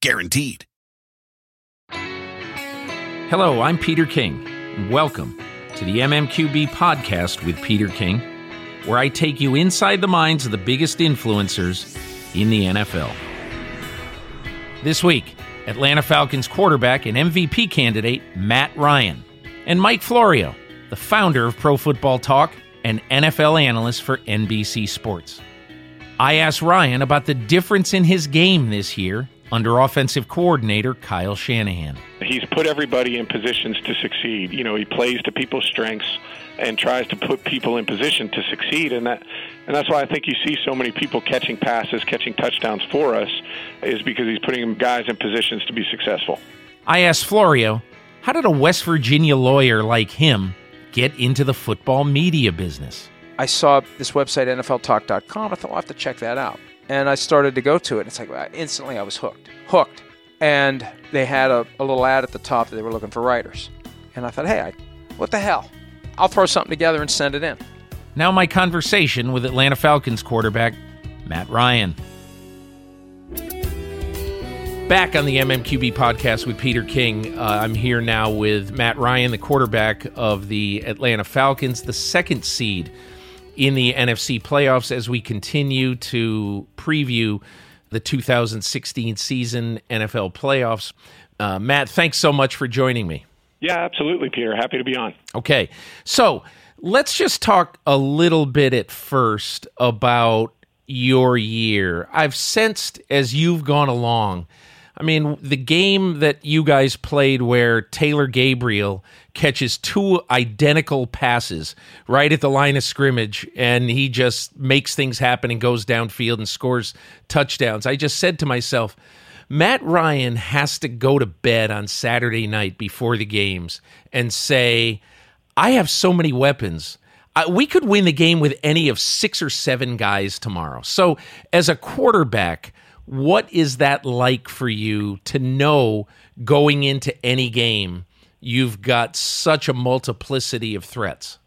Guaranteed. Hello, I'm Peter King, welcome to the MMQB podcast with Peter King, where I take you inside the minds of the biggest influencers in the NFL. This week, Atlanta Falcons quarterback and MVP candidate Matt Ryan, and Mike Florio, the founder of Pro Football Talk and NFL analyst for NBC Sports. I asked Ryan about the difference in his game this year under offensive coordinator Kyle Shanahan. He's put everybody in positions to succeed. You know, he plays to people's strengths and tries to put people in position to succeed and that and that's why I think you see so many people catching passes, catching touchdowns for us is because he's putting guys in positions to be successful. I asked Florio, how did a West Virginia lawyer like him get into the football media business? I saw this website nfltalk.com. I thought I'll have to check that out and I started to go to it. It's like instantly I was hooked, hooked. And they had a, a little ad at the top that they were looking for writers. And I thought, hey, I, what the hell? I'll throw something together and send it in. Now, my conversation with Atlanta Falcons quarterback Matt Ryan. Back on the MMQB podcast with Peter King. Uh, I'm here now with Matt Ryan, the quarterback of the Atlanta Falcons, the second seed in the NFC playoffs as we continue to preview the 2016 season NFL playoffs. Uh, Matt, thanks so much for joining me. Yeah, absolutely, Peter. Happy to be on. Okay. So let's just talk a little bit at first about your year. I've sensed as you've gone along I mean, the game that you guys played where Taylor Gabriel catches two identical passes right at the line of scrimmage and he just makes things happen and goes downfield and scores touchdowns. I just said to myself, Matt Ryan has to go to bed on Saturday night before the games and say, I have so many weapons. We could win the game with any of six or seven guys tomorrow. So, as a quarterback, what is that like for you to know going into any game you've got such a multiplicity of threats?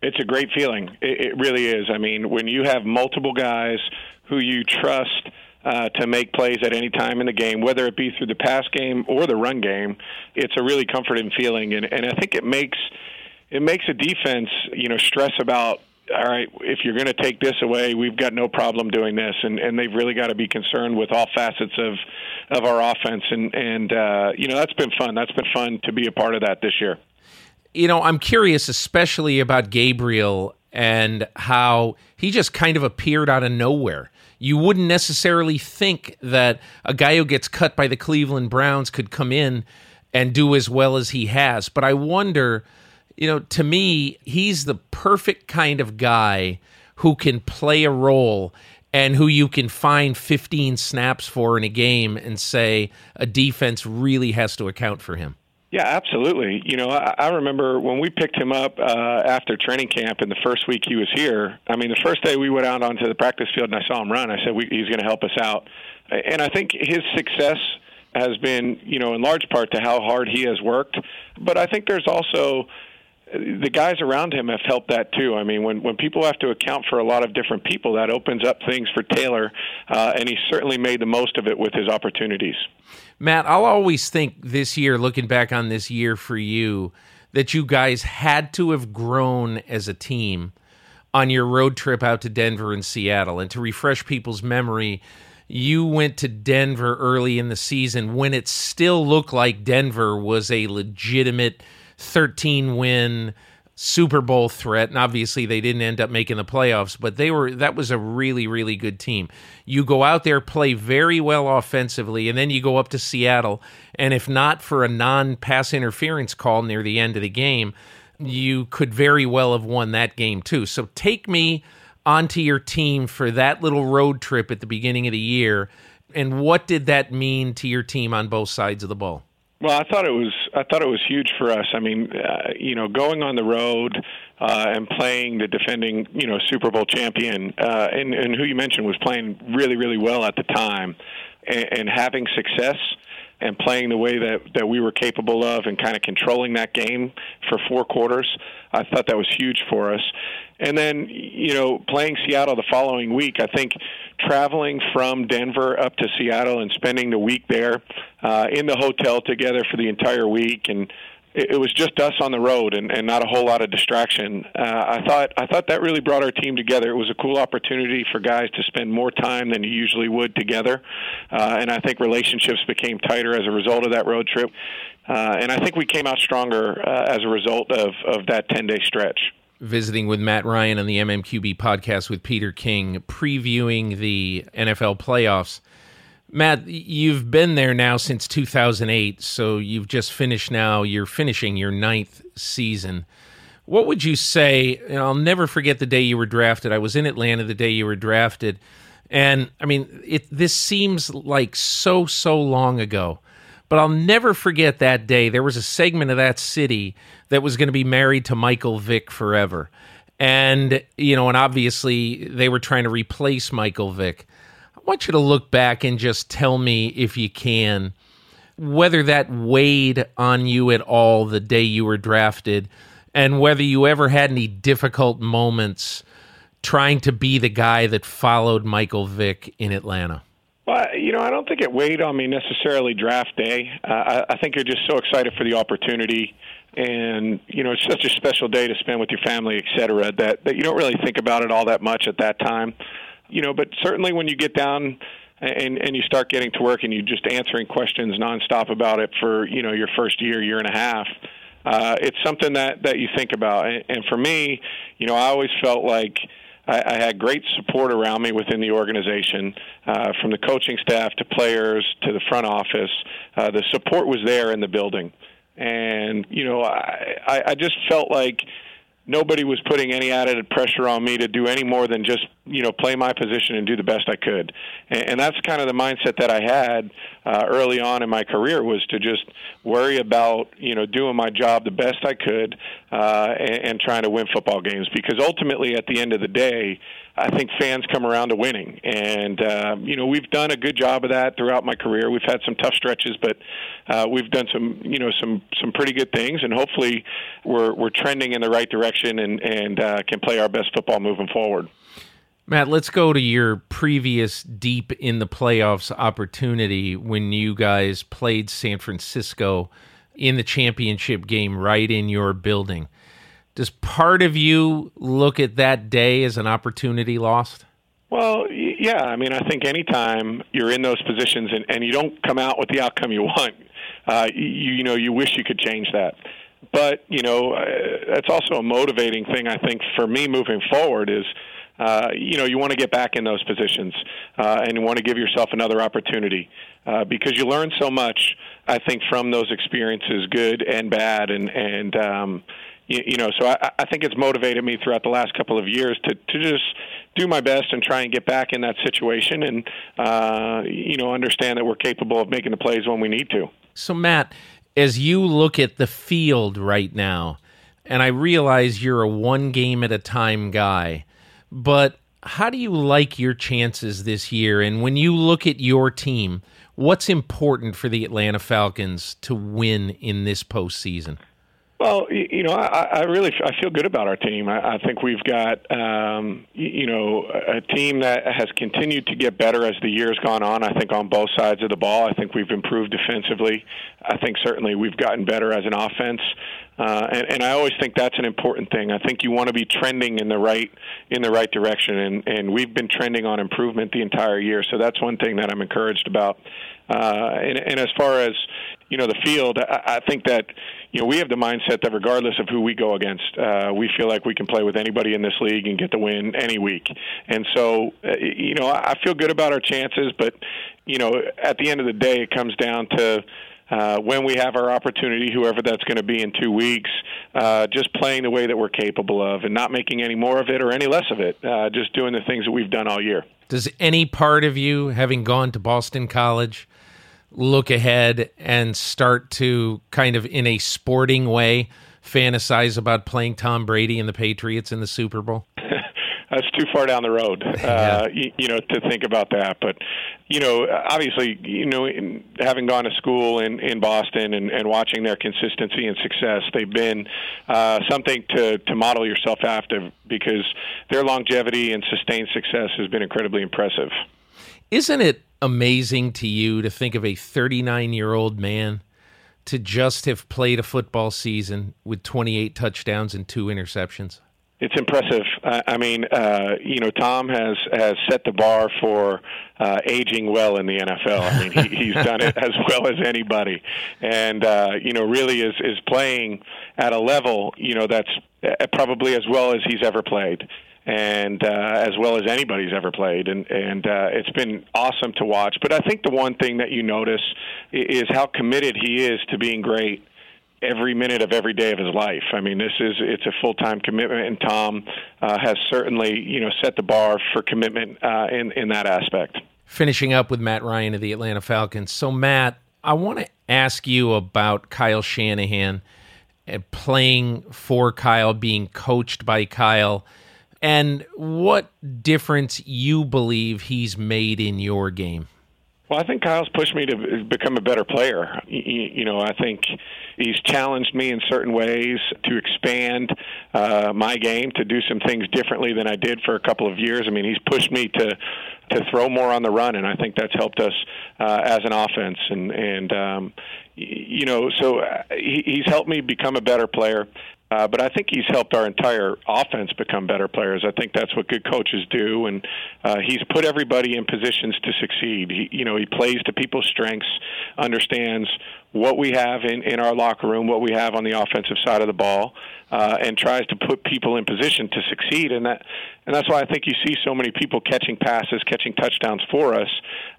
It's a great feeling. It, it really is. I mean, when you have multiple guys who you trust uh, to make plays at any time in the game, whether it be through the pass game or the run game, it's a really comforting feeling, and, and I think it makes it makes a defense, you know, stress about all right, if you're going to take this away, we've got no problem doing this, and and they've really got to be concerned with all facets of of our offense, and and uh, you know that's been fun. That's been fun to be a part of that this year. You know, I'm curious, especially about Gabriel and how he just kind of appeared out of nowhere. You wouldn't necessarily think that a guy who gets cut by the Cleveland Browns could come in and do as well as he has, but I wonder you know, to me, he's the perfect kind of guy who can play a role and who you can find 15 snaps for in a game and say a defense really has to account for him. Yeah, absolutely. You know, I, I remember when we picked him up uh, after training camp, in the first week he was here. I mean, the first day we went out onto the practice field and I saw him run. I said we, he's going to help us out, and I think his success has been, you know, in large part to how hard he has worked. But I think there's also the guys around him have helped that too. I mean, when when people have to account for a lot of different people, that opens up things for Taylor, uh, and he certainly made the most of it with his opportunities. Matt, I'll always think this year, looking back on this year for you, that you guys had to have grown as a team on your road trip out to Denver and Seattle. And to refresh people's memory, you went to Denver early in the season when it still looked like Denver was a legitimate 13 win Super Bowl threat, and obviously they didn't end up making the playoffs, but they were that was a really really good team. You go out there play very well offensively and then you go up to Seattle and if not for a non-pass interference call near the end of the game, you could very well have won that game too. So take me onto your team for that little road trip at the beginning of the year and what did that mean to your team on both sides of the ball? Well, I thought it was I thought it was huge for us. I mean, uh, you know, going on the road uh, and playing the defending, you know, Super Bowl champion, uh, and, and who you mentioned was playing really, really well at the time, and, and having success and playing the way that that we were capable of, and kind of controlling that game for four quarters. I thought that was huge for us. And then, you know, playing Seattle the following week, I think traveling from Denver up to Seattle and spending the week there uh, in the hotel together for the entire week and it, was just us on the road and, and not a whole lot of distraction. Uh, I thought I thought that really brought our team together. It was a cool opportunity for guys to spend more time than you usually would together, uh, and I think relationships became tighter as a result of that road trip. Uh, and I think we came out stronger uh, as a result of, of that 10 day stretch visiting with Matt Ryan on the MMQB podcast with Peter King, previewing the NFL playoffs. Matt, you've been there now since 2008, so you've just finished now, you're finishing your ninth season. What would you say? And I'll never forget the day you were drafted. I was in Atlanta the day you were drafted. And I mean, it, this seems like so, so long ago. But I'll never forget that day. There was a segment of that city that was going to be married to Michael Vick forever. And, you know, and obviously they were trying to replace Michael Vick. I want you to look back and just tell me, if you can, whether that weighed on you at all the day you were drafted and whether you ever had any difficult moments trying to be the guy that followed Michael Vick in Atlanta. Well, you know, I don't think it weighed on me necessarily draft day. Uh, I, I think you're just so excited for the opportunity, and you know, it's such a special day to spend with your family, et cetera, that that you don't really think about it all that much at that time. You know, but certainly when you get down and and you start getting to work and you're just answering questions nonstop about it for you know your first year, year and a half. Uh, it's something that that you think about, and, and for me, you know, I always felt like I, I had great support around me within the organization, uh, from the coaching staff to players to the front office. Uh, the support was there in the building, and you know, I, I just felt like nobody was putting any added pressure on me to do any more than just you know play my position and do the best I could, and, and that's kind of the mindset that I had uh, early on in my career was to just worry about you know doing my job the best I could uh, and, and trying to win football games. Because ultimately at the end of the day I think fans come around to winning, and uh, you know we've done a good job of that throughout my career. We've had some tough stretches, but uh, we've done some you know some some pretty good things, and hopefully we're we're trending in the right direction and and uh, can play our best football moving forward. Matt, let's go to your previous deep in the playoffs opportunity when you guys played San Francisco in the championship game right in your building. Does part of you look at that day as an opportunity lost? Well, yeah. I mean, I think anytime you're in those positions and, and you don't come out with the outcome you want, uh, you, you know, you wish you could change that. But you know, uh, that's also a motivating thing. I think for me moving forward is uh, you know, you want to get back in those positions uh, and you want to give yourself another opportunity uh, because you learn so much, I think, from those experiences, good and bad. And, and um, you, you know, so I, I think it's motivated me throughout the last couple of years to, to just do my best and try and get back in that situation and, uh, you know, understand that we're capable of making the plays when we need to. So, Matt, as you look at the field right now, and I realize you're a one game at a time guy but how do you like your chances this year? And when you look at your team, what's important for the Atlanta Falcons to win in this postseason? Well, you know, I, I really I feel good about our team. I, I think we've got um, you know a team that has continued to get better as the year's gone on. I think on both sides of the ball, I think we've improved defensively. I think certainly we've gotten better as an offense. Uh, and, and I always think that's an important thing. I think you want to be trending in the right in the right direction, and, and we've been trending on improvement the entire year. So that's one thing that I'm encouraged about. Uh, and, and as far as you know, the field, I, I think that you know we have the mindset that regardless of who we go against, uh, we feel like we can play with anybody in this league and get the win any week. And so, uh, you know, I feel good about our chances, but you know, at the end of the day, it comes down to uh, when we have our opportunity, whoever that's going to be in two weeks, uh, just playing the way that we're capable of and not making any more of it or any less of it, uh, just doing the things that we've done all year. Does any part of you, having gone to Boston College, look ahead and start to kind of in a sporting way fantasize about playing Tom Brady and the Patriots in the Super Bowl? that's too far down the road, uh, you, you, know, to think about that. But you know, obviously, you know, in, having gone to school in in Boston and, and watching their consistency and success, they've been uh, something to to model yourself after because their longevity and sustained success has been incredibly impressive. Isn't it amazing to you to think of a 39 year old man? To just have played a football season with 28 touchdowns and two interceptions. It's impressive. I I mean, uh, you know, Tom has has set the bar for uh, aging well in the NFL. I mean, he, he's done it as well as anybody, and uh, you know, really is is playing at a level you know that's uh, probably as well as he's ever played and uh, as well as anybody's ever played, and and uh, it's been awesome to watch. But I think the one thing that you notice is how committed he is to being great every minute of every day of his life. I mean, this is it's a full time commitment, and Tom uh, has certainly you know set the bar for commitment uh, in in that aspect. Finishing up with Matt Ryan of the Atlanta Falcons. So Matt, I want to ask you about Kyle Shanahan and playing for Kyle, being coached by Kyle, and what difference you believe he's made in your game. Well, I think Kyle's pushed me to become a better player. You, know, I think he's challenged me in certain ways to expand uh, my game, to do some things differently than I did for a couple of years. I mean, he's pushed me to to throw more on the run, and I think that's helped us uh, as an offense. And and um, you know, so uh, he, he's helped me become a better player. Uh, but I think he's helped our entire offense become better players. I think that's what good coaches do, and uh, he's put everybody in positions to succeed. He, you know, he plays to people's strengths, understands what we have in, in our locker room, what we have on the offensive side of the ball, uh, and tries to put people in position to succeed. And that, and that's why I think you see so many people catching passes, catching touchdowns for us,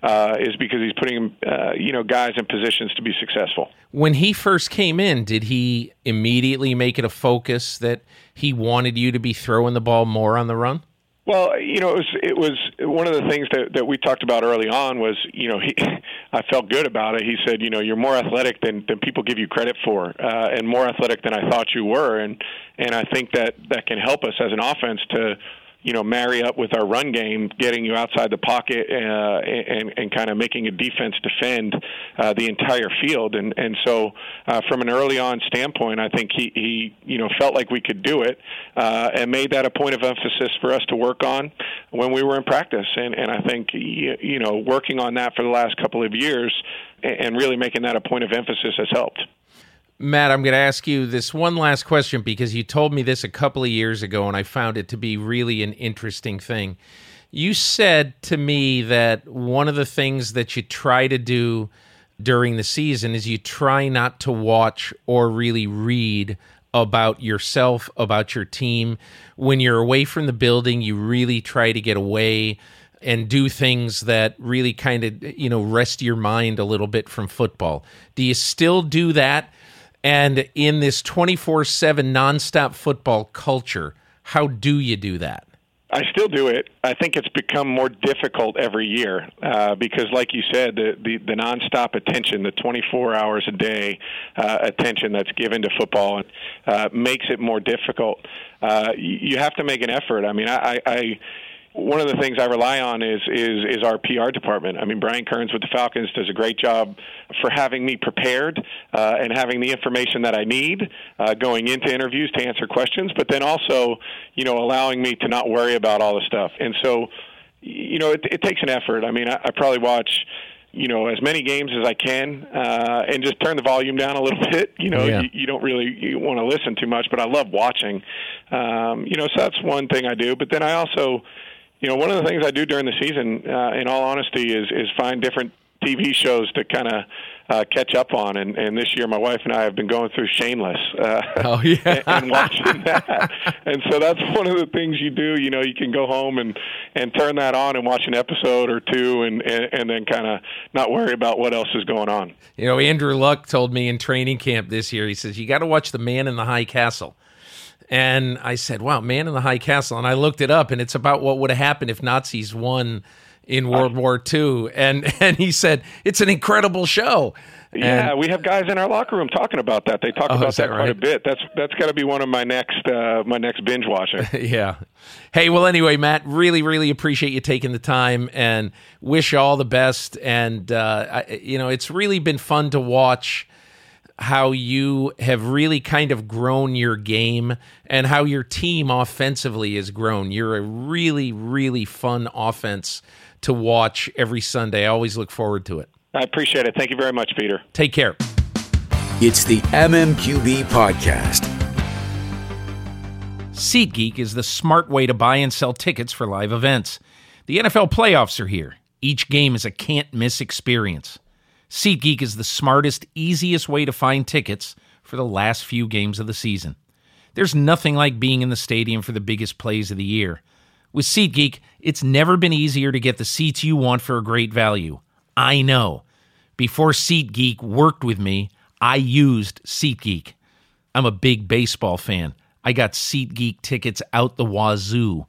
uh, is because he's putting uh, you know guys in positions to be successful. When he first came in, did he immediately make it a focus that he wanted you to be throwing the ball more on the run? Well, you know, it was it was one of the things that that we talked about early on was, you know, he I felt good about it. He said, you know, you're more athletic than than people give you credit for, uh, and more athletic than I thought you were, and and I think that that can help us as an offense to you know, marry up with our run game, getting you outside the pocket uh, and, and kind of making a defense defend uh, the entire field. And and so, uh, from an early on standpoint, I think he, he you know felt like we could do it uh, and made that a point of emphasis for us to work on when we were in practice. And and I think you know working on that for the last couple of years and really making that a point of emphasis has helped. Matt, I'm going to ask you this one last question because you told me this a couple of years ago and I found it to be really an interesting thing. You said to me that one of the things that you try to do during the season is you try not to watch or really read about yourself, about your team. When you're away from the building, you really try to get away and do things that really kind of, you know, rest your mind a little bit from football. Do you still do that? And in this 24 7 nonstop football culture, how do you do that? I still do it. I think it's become more difficult every year uh, because, like you said, the, the, the nonstop attention, the 24 hours a day uh, attention that's given to football uh, makes it more difficult. Uh, you have to make an effort. I mean, I, I one of the things I rely on is is is our PR department. I mean, Brian Cearns with the Falcons does a great job for having me prepared uh, and having the information that I need uh, going into interviews to answer questions, but then also, you know, allowing me to not worry about all the stuff. And so, you know, it, it takes an effort. I mean, I, I probably watch you know as many games as I can uh, and just turn the volume down a little bit. You know, Yeah. you, you don't really you want to listen too much, but I love watching. Um, you know, so that's one thing I do. But then I also, you know, one of the things I do during the season, uh, in all honesty, is is find different TV shows to kind of uh, catch up on. And, and this year, my wife and I have been going through Shameless. Uh, Oh, yeah. and, and watching that. And so that's one of the things you do. You know, you can go home and and turn that on and watch an episode or two, and and, and then kind of not worry about what else is going on. You know, Andrew Luck told me in training camp this year, he says, You got to watch The Man in the High Castle. And I said, Wow, Man in the High Castle. And I looked it up, and it's about what would have happened if Nazis won in World War II. And, and he said, It's an incredible show. Yeah, And- we have guys in our locker room talking about that. They talk Oh, about that that, quite a bit. That's that's got to be one of my next uh, my next binge watching. yeah. Hey, well, anyway, Matt, really, really appreciate you taking the time and wish you all the best. And, uh, I, you know, it's really been fun to watch how you have really kind of grown your game and how your team offensively has grown. You're a really, really fun offense to watch every Sunday. I always look forward to it. I appreciate it. Thank you very much, Peter. Take care. It's the MMQB podcast. SeatGeek is the smart way to buy and sell tickets for live events. The NFL playoffs are here. Each game is a can't miss experience. SeatGeek is the smartest, easiest way to find tickets for the last few games of the season. There's nothing like being in the stadium for the biggest plays of the year. With SeatGeek, it's never been easier to get the seats you want for a great value. I know. Before SeatGeek worked with me, I used SeatGeek. I'm a big baseball fan. I got SeatGeek tickets out the wazoo,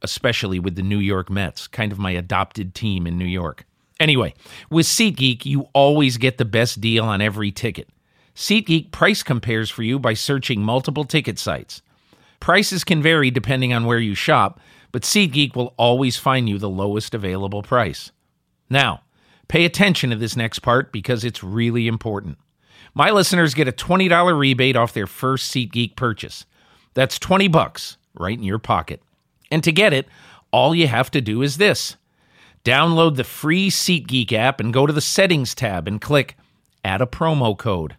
especially with the New York Mets, kind of my adopted team in New York. Anyway, with SeatGeek, you always get the best deal on every ticket. SeatGeek price compares for you by searching multiple ticket sites. Prices can vary depending on where you shop, but SeatGeek will always find you the lowest available price. Now, pay attention to this next part because it's really important. My listeners get a $20 rebate off their first SeatGeek purchase. That's 20 bucks right in your pocket. And to get it, all you have to do is this. Download the free SeatGeek app and go to the settings tab and click add a promo code.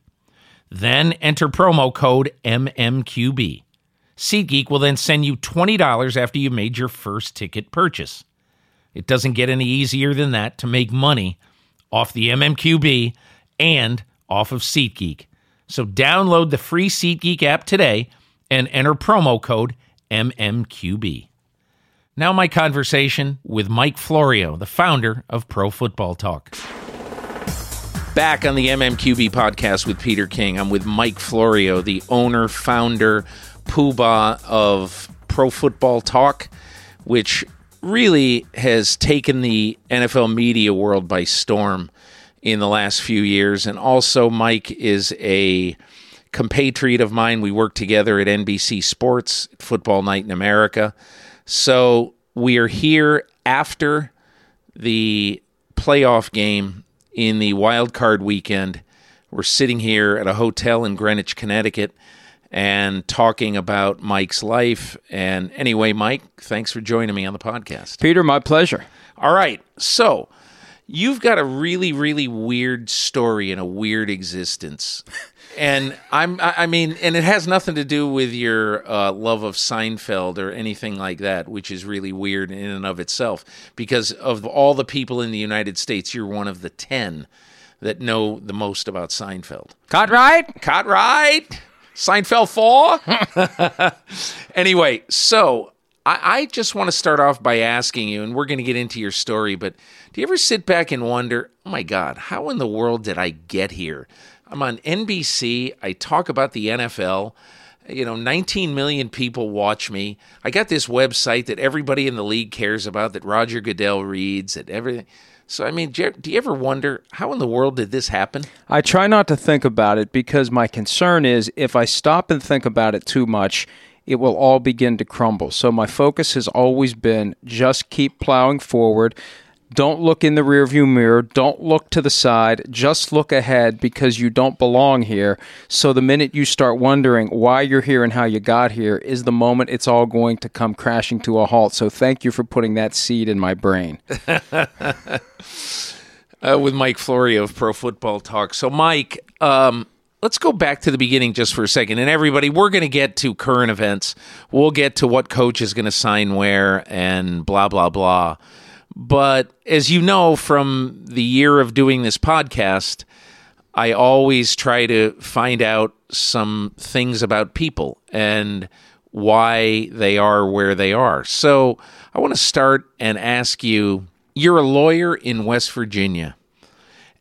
Then enter promo code MMQB. SeatGeek will then send you $20 after you made your first ticket purchase. It doesn't get any easier than that to make money off the MMQB and off of SeatGeek. So download the free SeatGeek app today and enter promo code MMQB. Now, my conversation with Mike Florio, the founder of Pro Football Talk. Back on the MMQB podcast with Peter King. I'm with Mike Florio, the owner, founder, poobah of Pro Football Talk, which really has taken the NFL media world by storm in the last few years. And also, Mike is a compatriot of mine. We work together at NBC Sports, Football Night in America. So we are here after the playoff game in the wild card weekend. We're sitting here at a hotel in Greenwich, Connecticut, and talking about Mike's life. And anyway, Mike, thanks for joining me on the podcast. Peter, my pleasure. All right. So you've got a really, really weird story and a weird existence. And I'm, I mean, and it has nothing to do with your uh, love of Seinfeld or anything like that, which is really weird in and of itself. Because of all the people in the United States, you're one of the 10 that know the most about Seinfeld. Cut right? Cut right. Seinfeld 4. anyway, so I, I just want to start off by asking you, and we're going to get into your story, but do you ever sit back and wonder, oh my God, how in the world did I get here? I'm on NBC. I talk about the NFL. You know, 19 million people watch me. I got this website that everybody in the league cares about, that Roger Goodell reads, that everything. So, I mean, do you ever wonder how in the world did this happen? I try not to think about it because my concern is if I stop and think about it too much, it will all begin to crumble. So my focus has always been just keep plowing forward. Don't look in the rearview mirror. Don't look to the side. Just look ahead because you don't belong here. So the minute you start wondering why you're here and how you got here is the moment it's all going to come crashing to a halt. So thank you for putting that seed in my brain. uh, with Mike Florio of Pro Football Talk. So, Mike, um, let's go back to the beginning just for a second. And everybody, we're going to get to current events. We'll get to what coach is going to sign where and blah, blah, blah. But as you know from the year of doing this podcast, I always try to find out some things about people and why they are where they are. So I want to start and ask you you're a lawyer in West Virginia,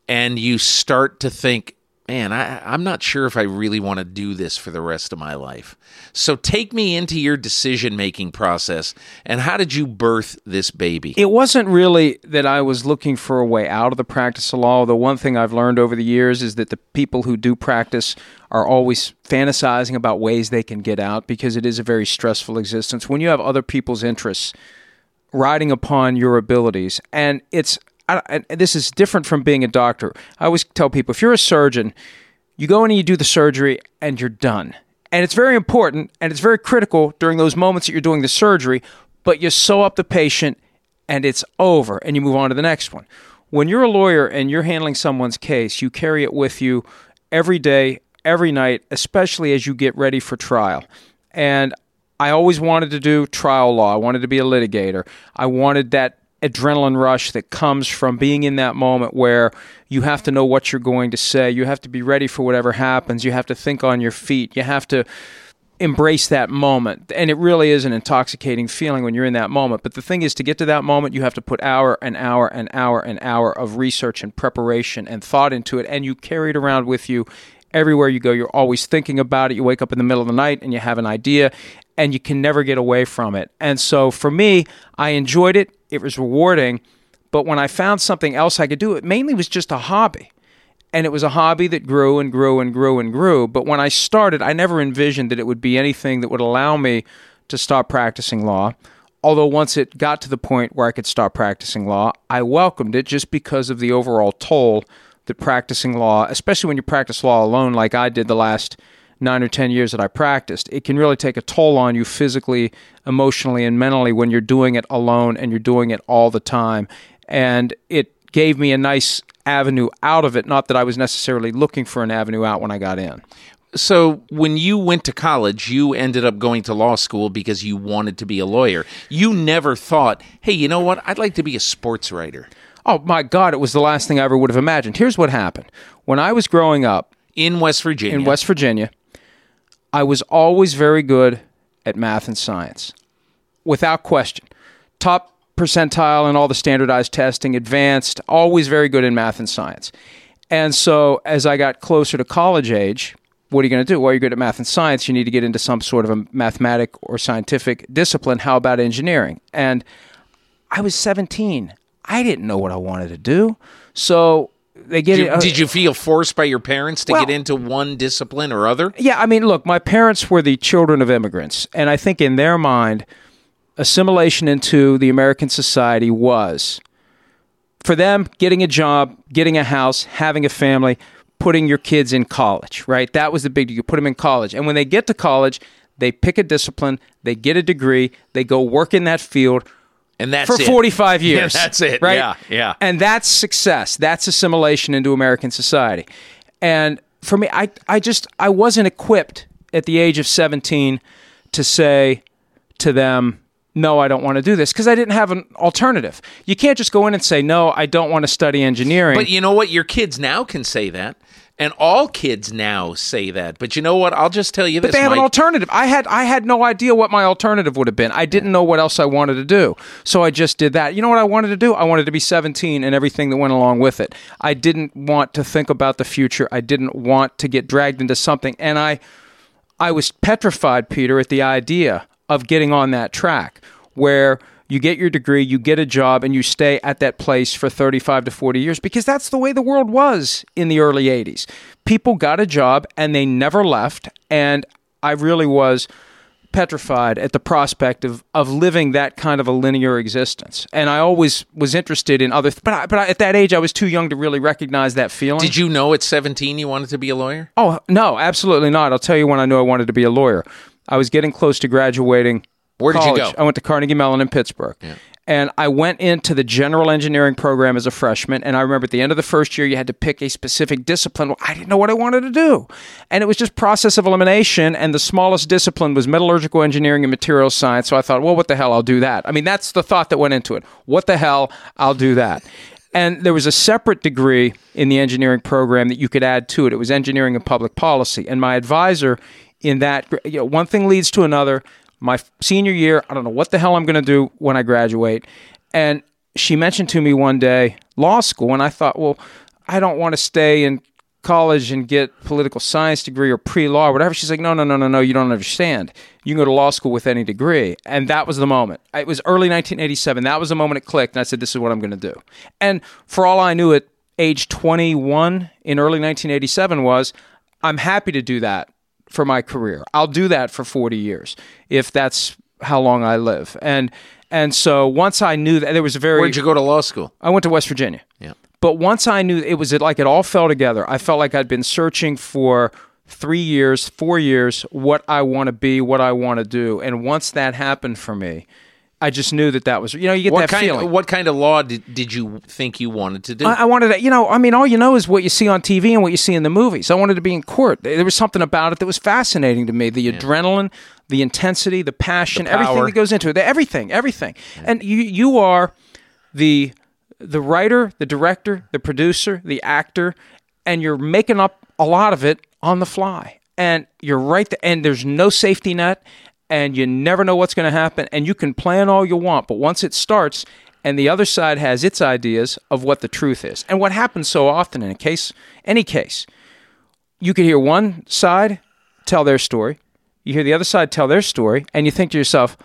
and you start to think, man, I, am not sure if I really want to do this for the rest of my life. So take me into your decision making process and how did you birth this baby? It wasn't really that I was looking for a way out of the practice of law. The one thing I've learned over the years is that the people who do practice are always fantasizing about ways they can get out because it is a very stressful existence. When you have other people's interests riding upon your abilities, and it's I, this is different from being a doctor. I always tell people if you're a surgeon, you go in and you do the surgery and you're done. And it's very important and it's very critical during those moments that you're doing the surgery, but you sew up the patient and it's over and you move on to the next one. When you're a lawyer and you're handling someone's case, you carry it with you every day, every night, especially as you get ready for trial. And I always wanted to do trial law. I wanted to be a litigator. I wanted that adrenaline rush that comes from being in that moment where you have to know what you're going to say. You have to be ready for whatever happens. You have to think on your feet. You have to embrace that moment. And it really is an intoxicating feeling when you're in that moment. But the thing is, to get to that moment, you have to put hour and hour and hour and hour of research and preparation and thought into it. And you carry it around with you everywhere you go. You're always thinking about it. You wake up in the middle of the night and you have an idea and you can never get away from it. And so for me, I enjoyed it. It was rewarding. But when I found something else I could do, it mainly was just a hobby. And it was a hobby that grew and grew and grew and grew. But when I started, I never envisioned that it would be anything that would allow me to stop practicing law. Although once it got to the point where I could stop practicing law, I welcomed it just because of the overall toll that practicing law, especially when you practice law alone, like I did the last nine or 10 years that I practiced, it can really take a toll on you physically, emotionally, and mentally when you're doing it alone and you're doing it all the time. And it gave me a nice avenue out of it, not that I was necessarily looking for an avenue out when I got in. So, when you went to college, you ended up going to law school because you wanted to be a lawyer. You never thought, hey, you know what? I'd like to be a sports writer. Oh, my God, it was the last thing I ever would have imagined. Here's what happened. When I was growing up in West Virginia, in West Virginia, I was always very good at math and science, without question. Top percentile in all the standardized testing, advanced, always very good in math and science. And so as I got closer to college age, what are you going to do? Well, you're good at math and science. You need to get into some sort of a mathematic or scientific discipline. How about engineering? And I was 17. I didn't know what I wanted to do. So they get did you, it. Uh, did you feel forced by your parents to well, get into one discipline or other? Yeah, I mean, look, my parents were the children of immigrants, and I think in their mind, assimilation into the American society was for them getting a job, getting a house, having a family, putting your kids in college, right? That was the big deal. You put them in college. And when they get to college, they pick a discipline, they get a degree, they go work in that field and that's for 45 years. Yeah, that's it. Right? Yeah, yeah. And that's success. That's assimilation into American society. And for me, I, I just, I wasn't equipped at the age of 17 to say to them, no, I don't want to do this because I didn't have an alternative. You can't just go in and say, no, I don't want to study engineering. But you know what? Your kids now can say that. And all kids now say that. But you know what? I'll just tell you this. But they have Mike. an alternative. I had I had no idea what my alternative would have been. I didn't know what else I wanted to do. So I just did that. You know what I wanted to do? I wanted to be 17 and everything that went along with it. I didn't want to think about the future. I didn't want to get dragged into something. And I I was petrified, Peter, at the idea of getting on that track where you get your degree, you get a job, and you stay at that place for 35 to 40 years because that's the way the world was in the early 80s. People got a job and they never left. And I really was petrified at the prospect of, of living that kind of a linear existence. And I always was interested in other, th- but, I, but I, at that age, I was too young to really recognize that feeling. Did you know at 17 you wanted to be a lawyer? Oh, no, absolutely not. I'll tell you when I knew I wanted to be a lawyer. I was getting close to graduating. Where did you go? I went to Carnegie Mellon in Pittsburgh. And I went into the general engineering program as a freshman. And I remember at the end of the first year, you had to pick a specific discipline. Well, I didn't know what I wanted to do. And it was just process of elimination. And the smallest discipline was metallurgical engineering and materials science. So I thought, well, what the hell? I'll do that. I mean, that's the thought that went into it. What the hell? I'll do that. And there was a separate degree in the engineering program that you could add to it. It was engineering and public policy. And my advisor in that, you know, one thing leads to another. My senior year, I don't know what the hell I'm going to do when I graduate. And she mentioned to me one day law school. And I thought, well, I don't want to stay in college and get political science degree or pre-law or whatever. She's like, no, no, no, no, no, you don't understand. You can go to law school with any degree. And that was the moment. It was early 1987. That was the moment it clicked. And I said, this is what I'm going to do. And for all I knew at age 21 in early 1987 was, I'm happy to do that for my career. I'll do that for 40 years if that's how long I live. And and so once I knew that there was a very Where'd you go to law school? I went to West Virginia. Yeah. But once I knew it was like it all fell together, I felt like I'd been searching for three years, four years, what I want to be, what I want to do. And once that happened for me, I just knew that that was, you know, you get What that kind feeling. what kind of law did, did you think you wanted to do? I, I wanted to, you know, I mean, all you know is what you see on TV and what you see in the movies. I wanted to be in court. There was something about it that was fascinating to me. The adrenaline, the intensity, the passion, everything that goes into it. Everything, everything. And you, you are the the writer, the director, the producer, the actor, and you're making up a lot of it on the fly. And you're right there, and there's no safety net, and you never know what's going to happen. And you can plan all you want, but once it starts, and the other side has its ideas of what the truth is. And what happens so often in a case, any case, you could hear one side tell their story, you hear the other side tell their story, and you think to yourself,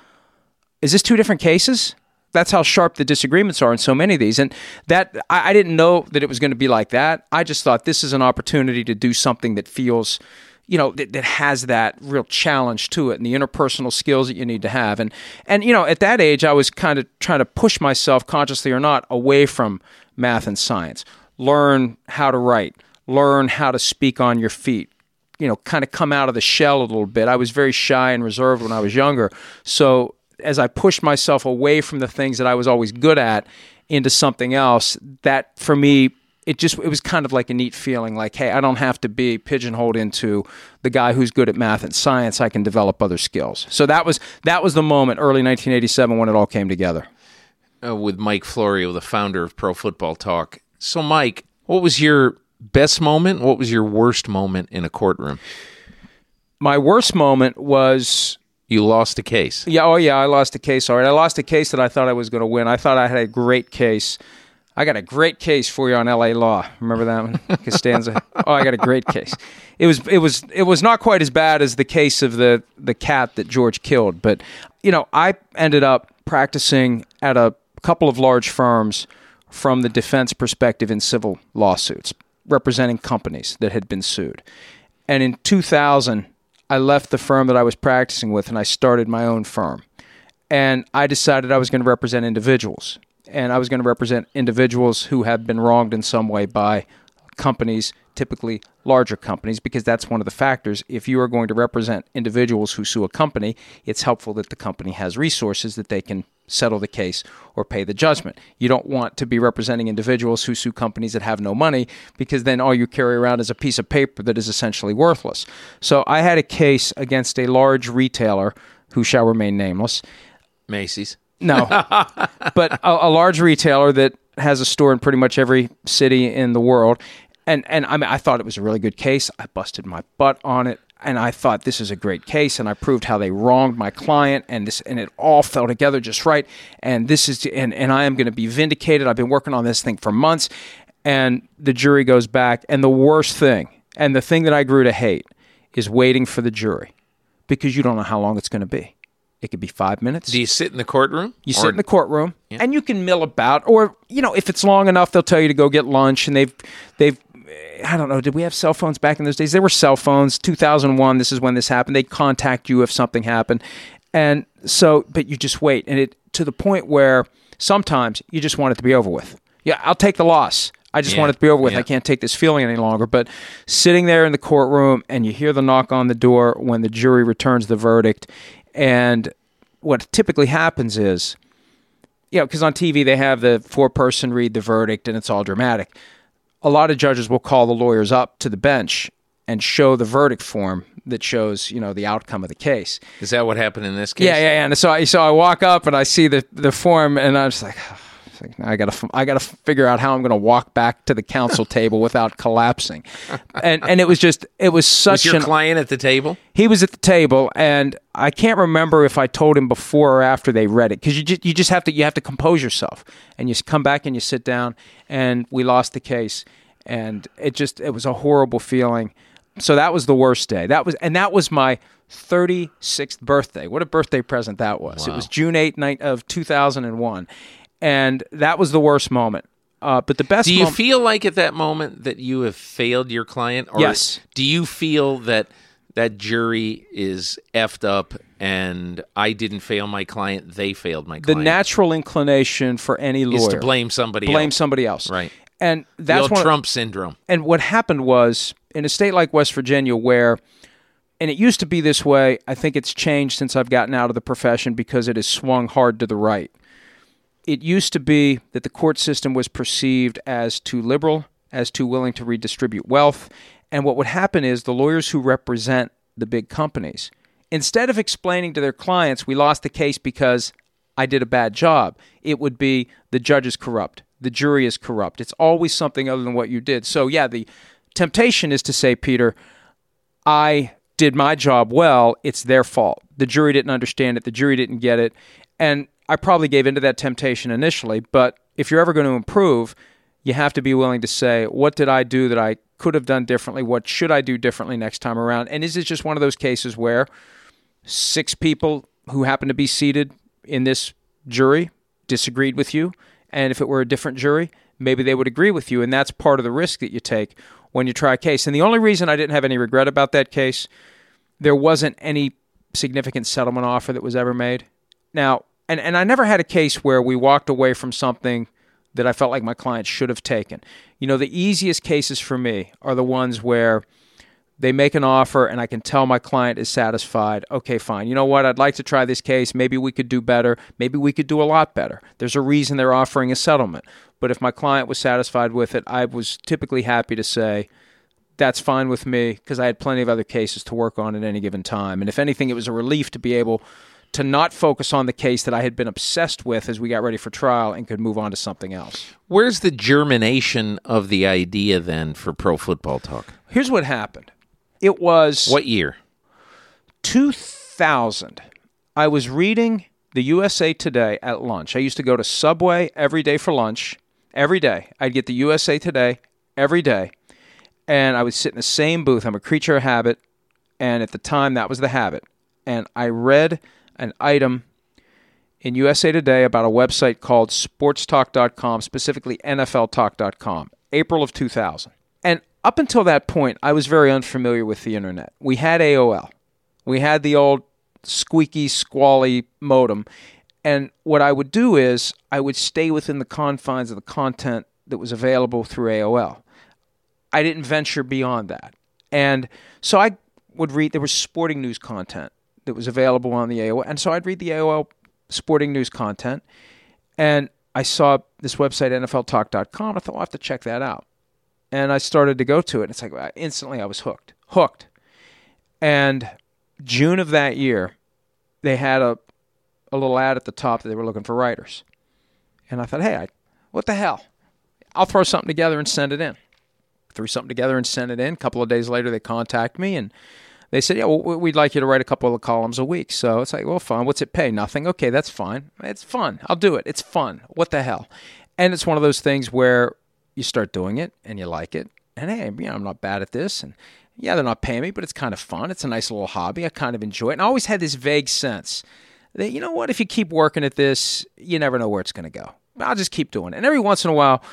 is this two different cases? That's how sharp the disagreements are in so many of these. And that I, I didn't know that it was going to be like that. I just thought this is an opportunity to do something that feels, you know, that, that has that real challenge to it and the interpersonal skills that you need to have. And and you know, at that age I was kind of trying to push myself consciously or not away from math and science. Learn how to write, learn how to speak on your feet, you know, kind of come out of the shell a little bit. I was very shy and reserved when I was younger. So as I pushed myself away from the things that I was always good at into something else, that for me, it just it was kind of like a neat feeling like, hey, I don't have to be pigeonholed into the guy who's good at math and science. I can develop other skills. So that was that was the moment, early 1987, when it all came together. uh, with Mike Florio, the founder of Pro Football Talk. So, Mike, what was your best moment? What was your worst moment in a courtroom? My worst moment was You lost a case. Yeah, oh yeah, I lost a case. All right, I lost a case that I thought I was going to win. I thought I had a great case. I got a great case for you on L.A. Law. Remember that one, Costanza? oh, I got a great case. It was it was it was not quite as bad as the case of the the cat that George killed, but you know, I ended up practicing at a couple of large firms from the defense perspective in civil lawsuits, representing companies that had been sued. And in 2000, I left the firm that I was practicing with and I started my own firm. And I decided I was going to represent individuals. And I was going to represent individuals who have been wronged in some way by companies, typically larger companies, because that's one of the factors. If you are going to represent individuals who sue a company, it's helpful that the company has resources that they can settle the case or pay the judgment. You don't want to be representing individuals who sue companies that have no money because then all you carry around is a piece of paper that is essentially worthless. So I had a case against a large retailer who shall remain nameless. Macy's. No, but a, a large retailer that has a store in pretty much every city in the world. And and I mean, I thought it was a really good case. I busted my butt on it, and I thought this is a great case, and I proved how they wronged my client, and this and it all fell together just right. And this is and and I am going to be vindicated. I've been working on this thing for months, and the jury goes back, and the worst thing, and the thing that I grew to hate, is waiting for the jury, because you don't know how long it's going to be. It could be five minutes. Do you sit in the courtroom? You Or- sit in the courtroom and you can mill about, or you know, if it's long enough, they'll tell you to go get lunch, and they've they've I don't know. Did we have cell phones back in those days? There were cell phones. 2001. This is when this happened. They'd contact you if something happened, and so, but you just wait, and it to the point where sometimes you just want it to be over with. Yeah, I'll take the loss. I just Yeah, want it to be over with. yeah. I can't take this feeling any longer. But sitting there in the courtroom and you hear the knock on the door when the jury returns the verdict, and what typically happens is, you know, because on TV they have the four person read the verdict and it's all dramatic. A lot of judges will call the lawyers up to the bench and show the verdict form that shows, you know, the outcome of the case. Is that what happened in this case? Yeah, yeah, yeah. And so I so I walk up and I see the the form and I'm just like, it's like, I gotta I gotta figure out how I'm gonna walk back to the counsel table without collapsing. And and it was just it was Was such your an client at the table? he was at the table and I can't remember if I told him before or after they read it because you just you just have to you have to compose yourself and you come back and you sit down and we lost the case and it just it was a horrible feeling. So that was the worst day. That was and that was my 36th birthday. What a birthday present that was. It was June 8th night of 2001 and that was the worst moment. Uh, but the best Do you moment, feel like at that moment that you have failed your client? Or Yes. Do you feel that that jury is effed up and I didn't fail my client, they failed my client? the natural inclination for any lawyer is to blame somebody blame else. somebody else. Right. And that's one Trump syndrome. And what happened was in a state like West Virginia, where, and it used to be this way, I think it's changed since I've gotten out of the profession because it has swung hard to the right. It used to be that the court system was perceived as too liberal, as too willing to redistribute wealth. And what would happen is the lawyers who represent the big companies, instead of explaining to their clients, we lost the case because I did a bad job, it would be the judge is corrupt, the jury is corrupt. It's always something other than what you did. So, yeah, the temptation is to say, Peter, I did my job well. It's their fault. The jury didn't understand it. The jury didn't get it. And I probably gave into that temptation initially. But if you're ever going to improve, you have to be willing to say, what did I do that I could have done differently? What should I do differently next time around? And is this just one of those cases where six people who happen to be seated in this jury disagreed with you? And if it were a different jury, maybe they would agree with you. And that's part of the risk that you take when you try a case. And the only reason I didn't have any regret about that case, there wasn't any significant settlement offer that was ever made. Now, and, and I never had a case where we walked away from something that I felt like my client should have taken. You know, the easiest cases for me are the ones where they make an offer and I can tell my client is satisfied. Okay, fine. You know what? I'd like to try this case. Maybe we could do better. Maybe we could do a lot better. There's a reason they're offering a settlement. But if my client was satisfied with it, I was typically happy to say, that's fine with me because I had plenty of other cases to work on at any given time. And if anything, it was a relief to be able to not focus on the case that I had been obsessed with as we got ready for trial and could move on to something else. Where's the germination of the idea then for pro football talk? Here's what happened it was What year? 2000. I was reading the USA Today at lunch. I used to go to Subway every day for lunch. Every day. I'd get the USA Today every day. And I would sit in the same booth. I'm a creature of habit. And at the time, that was the habit. And I read an item in USA Today about a website called sportstalk.com, specifically NFLtalk.com, April of 2000. And up until that point, I was very unfamiliar with the internet. We had AOL, we had the old squeaky, squally modem. And what I would do is I would stay within the confines of the content that was available through AOL. I didn't venture beyond that. And so I would read, there was sporting news content that was available on the AOL. And so I'd read the AOL sporting news content. And I saw this website, NFLtalk.com. I thought, well, I have to check that out. And I started to go to it. And it's like, instantly I was hooked. Hooked. And June of that year, they had a, a little ad at the top that they were looking for writers. And I thought, hey, I, what the hell? I'll throw something together and send it in. Threw something together and sent it in. A couple of days later, they contact me and they said, yeah, well, we- we'd like you to write a couple of columns a week. So it's like, well, fine. What's it pay? Nothing. Okay, that's fine. It's fun. I'll do it. It's fun. What the hell? And it's one of those things where you start doing it and you like it. And hey, you know, I'm not bad at this. And yeah, they're not paying me, but it's kind of fun. It's a nice little hobby. I kind of enjoy it. And I always had this vague sense that, you know what, if you keep working at this, you never know where it's going to go. I'll just keep doing it. And every once in a while,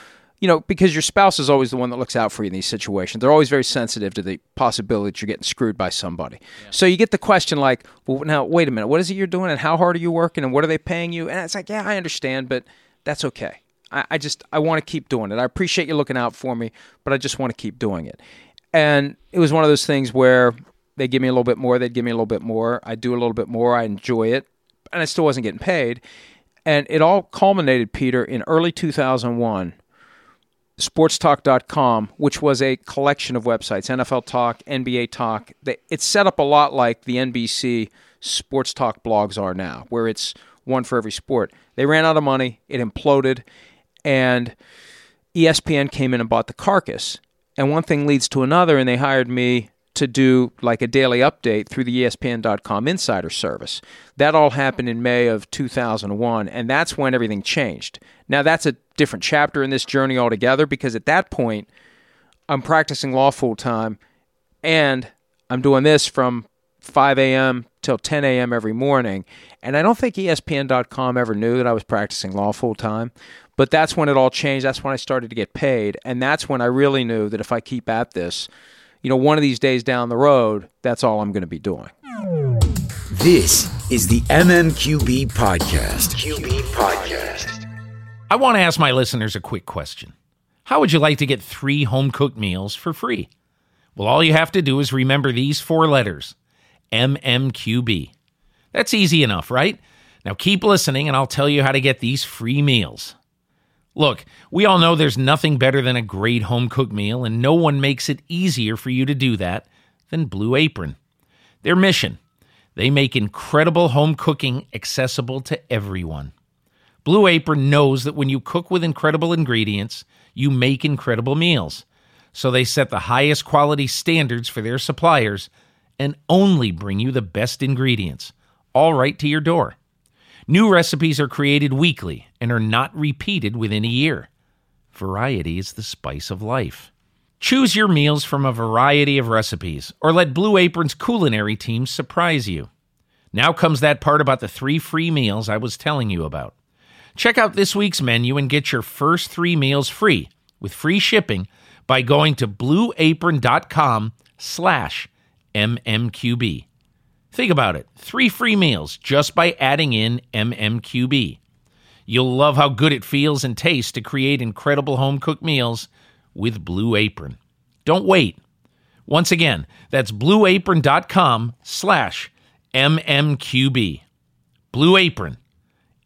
you know, because your spouse is always the one that looks out for you in these situations. They're always very sensitive to the possibility that you're getting screwed by somebody. So you get the question like, well, now, wait a minute, what is it you're doing and how hard are you working and what are they paying you? And it's like, yeah, I understand, but that's okay. I, I just, I want to keep doing it. I appreciate you looking out for me, but I just want to keep doing it. And it was one of those things where they give me a little bit more, they'd give me a little bit more. I do a little bit more, I enjoy it, and I still wasn't getting paid. And it all culminated, Peter, in early 2001 sportstalk.com, which was a collection of websites NFL Talk, NBA Talk. It's set up a lot like the NBC Sports Talk blogs are now, where it's one for every sport. They ran out of money, it imploded, and ESPN came in and bought the carcass. And one thing leads to another, and they hired me to do like a daily update through the ESPN.com insider service. That all happened in May of 2001, and that's when everything changed. Now, that's a different chapter in this journey altogether because at that point, I'm practicing law full time and I'm doing this from 5 a.m. till 10 a.m. every morning. And I don't think ESPN.com ever knew that I was practicing law full time. But that's when it all changed. That's when I started to get paid. And that's when I really knew that if I keep at this, you know, one of these days down the road, that's all I'm going to be doing. This is the MMQB Podcast. QB Podcast. I want to ask my listeners a quick question. How would you like to get three home cooked meals for free? Well, all you have to do is remember these four letters MMQB. That's easy enough, right? Now keep listening and I'll tell you how to get these free meals. Look, we all know there's nothing better than a great home cooked meal, and no one makes it easier for you to do that than Blue Apron. Their mission they make incredible home cooking accessible to everyone. Blue Apron knows that when you cook with incredible ingredients, you make incredible meals. So they set the highest quality standards for their suppliers and only bring you the best ingredients, all right to your door. New recipes are created weekly and are not repeated within a year. Variety is the spice of life. Choose your meals from a variety of recipes, or let Blue Apron's culinary team surprise you. Now comes that part about the three free meals I was telling you about. Check out this week's menu and get your first three meals free with free shipping by going to blueapron.com slash mmqb. Think about it three free meals just by adding in MMQB. You'll love how good it feels and tastes to create incredible home cooked meals with Blue Apron. Don't wait. Once again, that's blueapron.com slash MMQB. Blue Apron.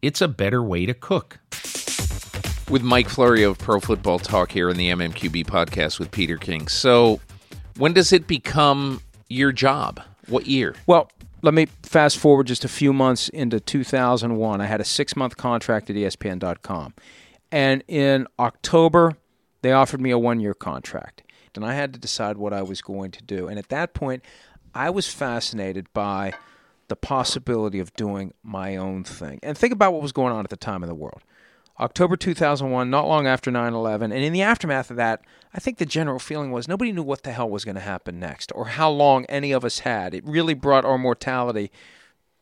It's a better way to cook. With Mike Florio of Pro Football Talk here in the MMQB podcast with Peter King. So, when does it become your job? What year? Well, let me fast forward just a few months into 2001. I had a six month contract at ESPN.com. And in October, they offered me a one year contract. And I had to decide what I was going to do. And at that point, I was fascinated by the possibility of doing my own thing. And think about what was going on at the time in the world. October 2001, not long after 9 11. And in the aftermath of that, I think the general feeling was nobody knew what the hell was going to happen next or how long any of us had. It really brought our mortality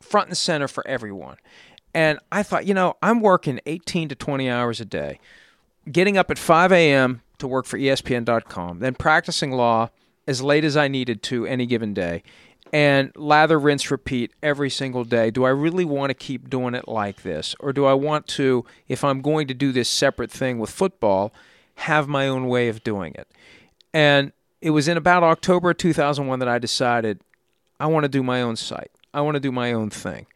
front and center for everyone. And I thought, you know, I'm working 18 to 20 hours a day, getting up at 5 a.m. to work for ESPN.com, then practicing law as late as I needed to any given day and lather, rinse, repeat every single day. Do I really want to keep doing it like this? Or do I want to, if I'm going to do this separate thing with football, have my own way of doing it? And it was in about October 2001 that I decided I want to do my own site. I want to do my own thing.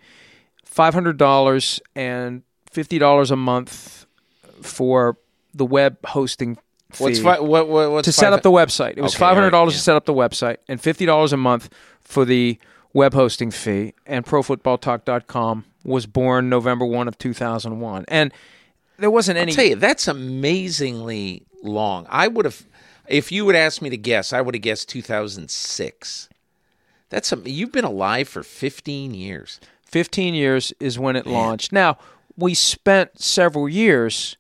$500 and $50 a month for the web hosting. What's fi- what, what, what's to set up the website. It was Okay, all $500 right, yeah. to set up the website and $50 a month for the web hosting fee. And ProFootballTalk.com was born November 1 of 2001. And there wasn't any. I'll tell you, that's amazingly long. I would have, if you would ask me to guess, I would have guessed 2006. That's a, you've been alive for 15 years. 15 years is when it launched. Now, we spent several years,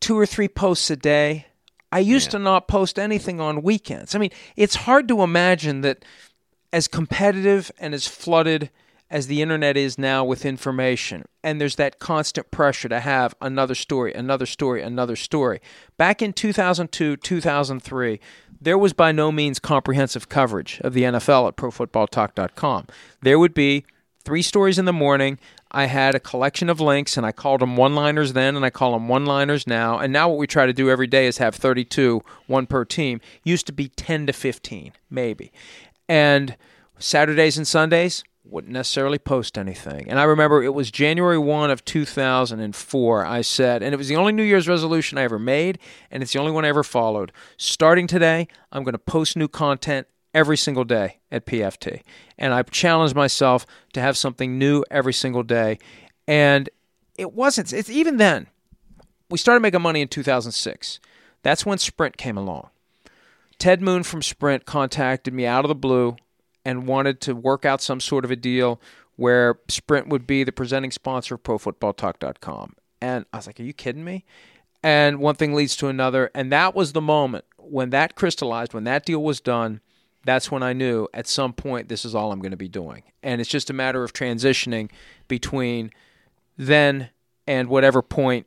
two or three posts a day. I used to not post anything on weekends. I mean, it's hard to imagine that as competitive and as flooded as the internet is now with information. And there's that constant pressure to have another story, another story, another story. Back in 2002, 2003, there was by no means comprehensive coverage of the NFL at ProFootballTalk.com. There would be three stories in the morning. I had a collection of links, and I called them one liners then, and I call them one liners now. And now, what we try to do every day is have 32, one per team. Used to be 10 to 15, maybe. And Saturdays and Sundays, wouldn't necessarily post anything. And I remember it was January 1 of 2004. I said, and it was the only New Year's resolution I ever made, and it's the only one I ever followed. Starting today, I'm going to post new content every single day at PFT. And I challenged myself to have something new every single day. And it wasn't, it's even then, we started making money in 2006. That's when Sprint came along. Ted Moon from Sprint contacted me out of the blue and wanted to work out some sort of a deal where Sprint would be the presenting sponsor of ProFootballTalk.com. And I was like, Are you kidding me? And one thing leads to another. And that was the moment when that crystallized, when that deal was done. That's when I knew at some point this is all I'm going to be doing. And it's just a matter of transitioning between then and whatever point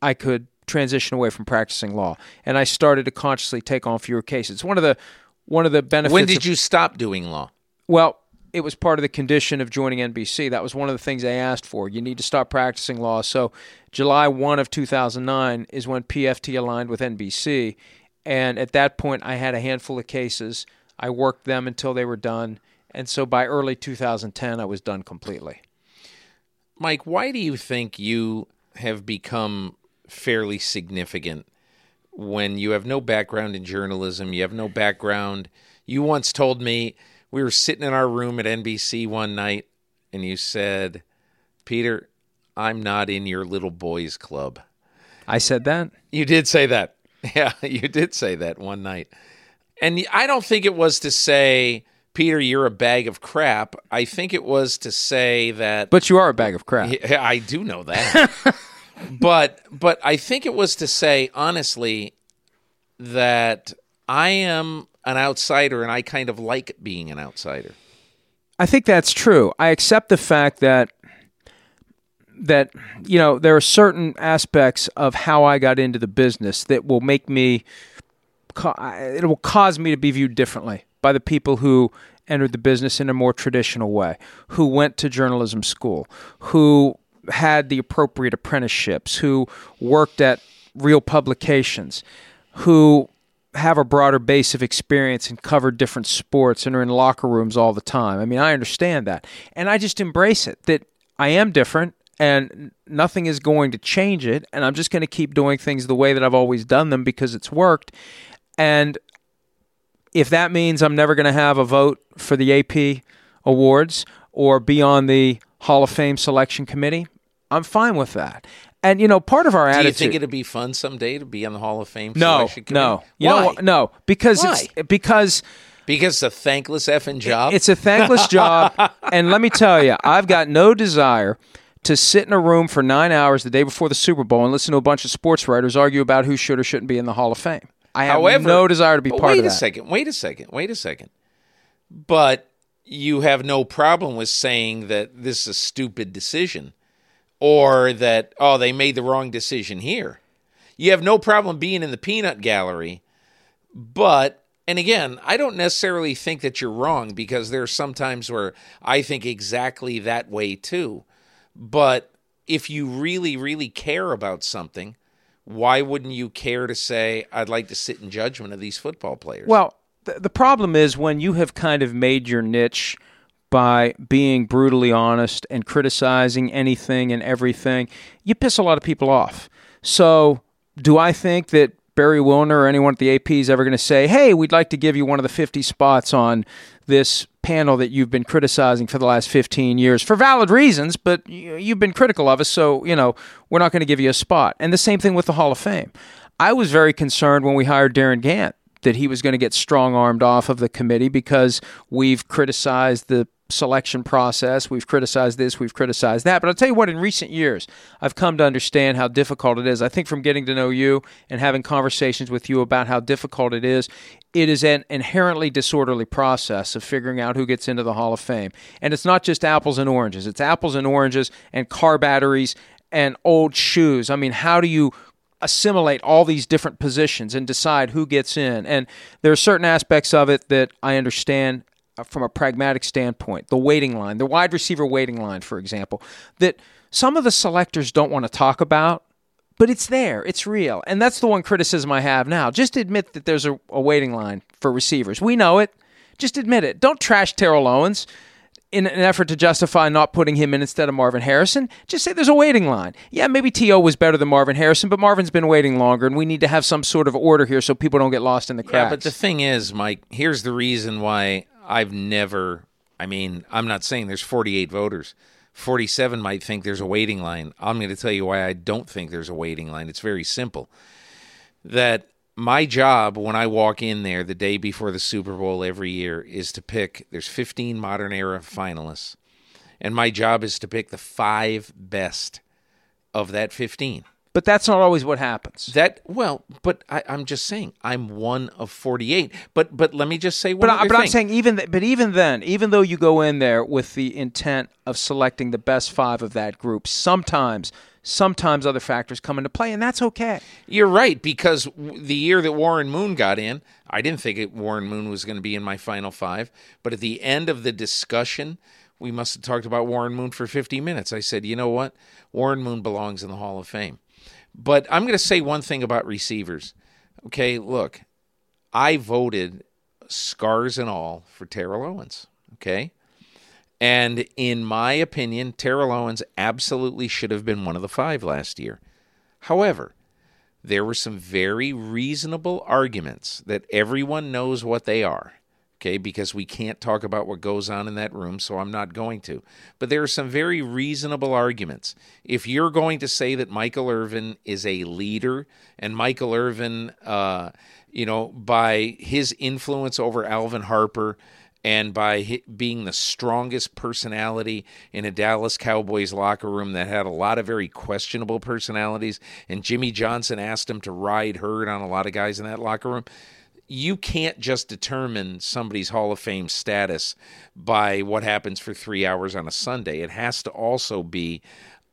I could transition away from practicing law. And I started to consciously take on fewer cases. One of the one of the benefits. When did of, you stop doing law? Well, it was part of the condition of joining NBC. That was one of the things they asked for. You need to stop practicing law. So, July 1 of 2009 is when PFT aligned with NBC. And at that point, I had a handful of cases. I worked them until they were done. And so by early 2010, I was done completely. Mike, why do you think you have become fairly significant when you have no background in journalism, you have no background. You once told me we were sitting in our room at NBC one night and you said, Peter, I'm not in your little boys club. I said that? You did say that. Yeah, you did say that one night. And I don't think it was to say, Peter, you're a bag of crap. I think it was to say that. But you are a bag of crap. I do know that. but but I think it was to say honestly that I am an outsider and I kind of like being an outsider. I think that's true. I accept the fact that that you know there are certain aspects of how I got into the business that will make me Uh, it will cause me to be viewed differently by the people who entered the business in a more traditional way, who went to journalism school, who had the appropriate apprenticeships, who worked at real publications, who have a broader base of experience and cover different sports and are in locker rooms all the time. I mean, I understand that. And I just embrace it that I am different and nothing is going to change it. And I'm just going to keep doing things the way that I've always done them because it's worked. And if that means I'm never going to have a vote for the AP awards or be on the Hall of Fame selection committee, I'm fine with that. And you know, part of our Do attitude. you think it'd be fun someday to be on the Hall of Fame? no, selection committee? no, you Why? know, no, because Why? it's because because it's a thankless effing job. it's a thankless job. And let me tell you, I've got no desire to sit in a room for nine hours the day before the Super Bowl and listen to a bunch of sports writers argue about who should or shouldn't be in the Hall of Fame. I have However, no desire to be part wait of that. a second. Wait a second. Wait a second. But you have no problem with saying that this is a stupid decision, or that oh they made the wrong decision here. You have no problem being in the peanut gallery, but and again, I don't necessarily think that you're wrong because there are some times where I think exactly that way too. But if you really, really care about something, why wouldn't you care to say, I'd like to sit in judgment of these football players? Well, th- the problem is when you have kind of made your niche by being brutally honest and criticizing anything and everything, you piss a lot of people off. So, do I think that Barry Wilner or anyone at the AP is ever going to say, hey, we'd like to give you one of the 50 spots on this panel that you've been criticizing for the last 15 years for valid reasons, but you- you've been critical of us, so, you know, we're not going to give you a spot. And the same thing with the Hall of Fame. I was very concerned when we hired Darin Gantt that he was going to get strong armed off of the committee because we've criticized the selection process. We've criticized this, we've criticized that. But I'll tell you what, in recent years, I've come to understand how difficult it is. I think from getting to know you and having conversations with you about how difficult it is, it is an inherently disorderly process of figuring out who gets into the Hall of Fame. And it's not just apples and oranges, it's apples and oranges and car batteries and old shoes. I mean, how do you assimilate all these different positions and decide who gets in? And there are certain aspects of it that I understand from a pragmatic standpoint. The waiting line, the wide receiver waiting line, for example, that some of the selectors don't want to talk about. But it's there. It's real. And that's the one criticism I have now. Just admit that there's a, a waiting line for receivers. We know it. Just admit it. Don't trash Terrell Owens in an effort to justify not putting him in instead of Marvin Harrison, just say there's a waiting line. Yeah, maybe T.O. was better than Marvin Harrison, but Marvin's been waiting longer, and we need to have some sort of order here so people don't get lost in the cracks. Yeah, but the thing is, Mike, here's the reason why I've never, I mean, I'm not saying there's 48 voters. 47 might think there's a waiting line. I'm going to tell you why I don't think there's a waiting line. It's very simple. That my job when I walk in there the day before the Super Bowl every year is to pick, there's 15 modern era finalists, and my job is to pick the five best of that 15. But that's not always what happens. That well, but I, am just saying I'm one of 48. But but let me just say one. But, I, but thing. I'm saying even th- but even then, even though you go in there with the intent of selecting the best five of that group, sometimes sometimes other factors come into play, and that's okay. You're right because the year that Warren Moon got in, I didn't think it, Warren Moon was going to be in my final five. But at the end of the discussion, we must have talked about Warren Moon for 50 minutes. I said, you know what, Warren Moon belongs in the Hall of Fame. But I'm going to say one thing about receivers. Okay, look, I voted scars and all for Terrell Owens. Okay. And in my opinion, Terrell Owens absolutely should have been one of the five last year. However, there were some very reasonable arguments that everyone knows what they are. Okay, because we can't talk about what goes on in that room, so I'm not going to. But there are some very reasonable arguments. If you're going to say that Michael Irvin is a leader, and Michael Irvin, uh, you know, by his influence over Alvin Harper, and by being the strongest personality in a Dallas Cowboys locker room that had a lot of very questionable personalities, and Jimmy Johnson asked him to ride herd on a lot of guys in that locker room. You can't just determine somebody's Hall of Fame status by what happens for three hours on a Sunday. It has to also be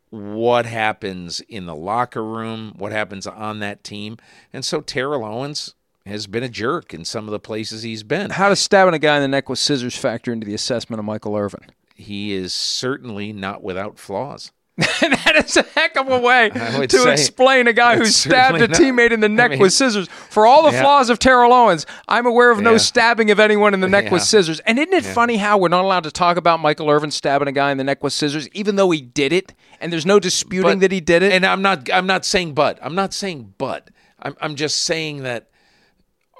what happens in the locker room, what happens on that team. And so Terrell Owens, has been a jerk in some of the places he's been. How does stabbing a guy in the neck with scissors factor into the assessment of Michael Irvin? He is certainly not without flaws. that is a heck of a way to explain a guy who stabbed a not. teammate in the neck I mean, with scissors. For all the yeah. flaws of Terrell Owens, I'm aware of no stabbing of anyone in the neck yeah. with scissors. And isn't it funny how we're not allowed to talk about Michael Irvin stabbing a guy in the neck with scissors, even though he did it, and there's no disputing but, that he did it? And I'm not, I'm not saying but. I'm not saying but. I'm, I'm just saying that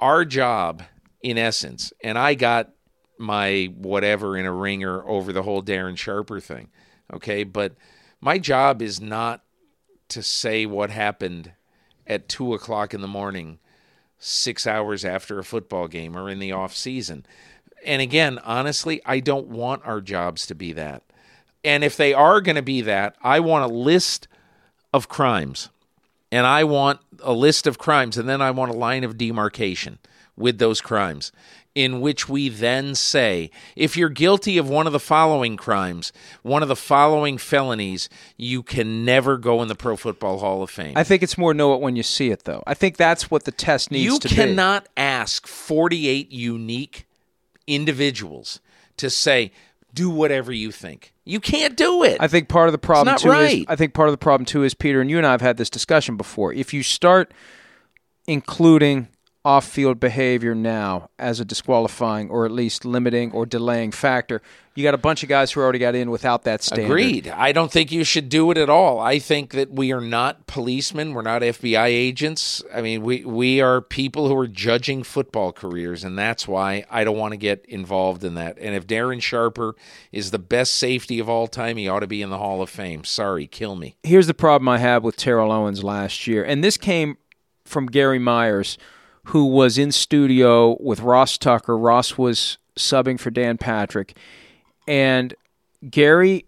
our job, in essence, and I got my whatever in a ringer over the whole Darren Sharper thing. Okay. But my job is not to say what happened at two o'clock in the morning, six hours after a football game or in the off season. And again, honestly, I don't want our jobs to be that. And if they are going to be that, I want a list of crimes and I want a list of crimes, and then I want a line of demarcation with those crimes, in which we then say, if you're guilty of one of the following crimes, one of the following felonies, you can never go in the Pro Football Hall of Fame. I think it's more know it when you see it, though. I think that's what the test needs you to be. You cannot ask 48 unique individuals to say, do whatever you think. You can't do it. I think part of the problem too right. is I think part of the problem too is Peter and you and I have had this discussion before. If you start including off field behavior now as a disqualifying or at least limiting or delaying factor. You got a bunch of guys who already got in without that standard. Agreed. I don't think you should do it at all. I think that we are not policemen. We're not FBI agents. I mean, we, we are people who are judging football careers, and that's why I don't want to get involved in that. And if Darren Sharper is the best safety of all time, he ought to be in the Hall of Fame. Sorry, kill me. Here's the problem I had with Terrell Owens last year, and this came from Gary Myers – who was in studio with Ross Tucker. Ross was subbing for Dan Patrick. And Gary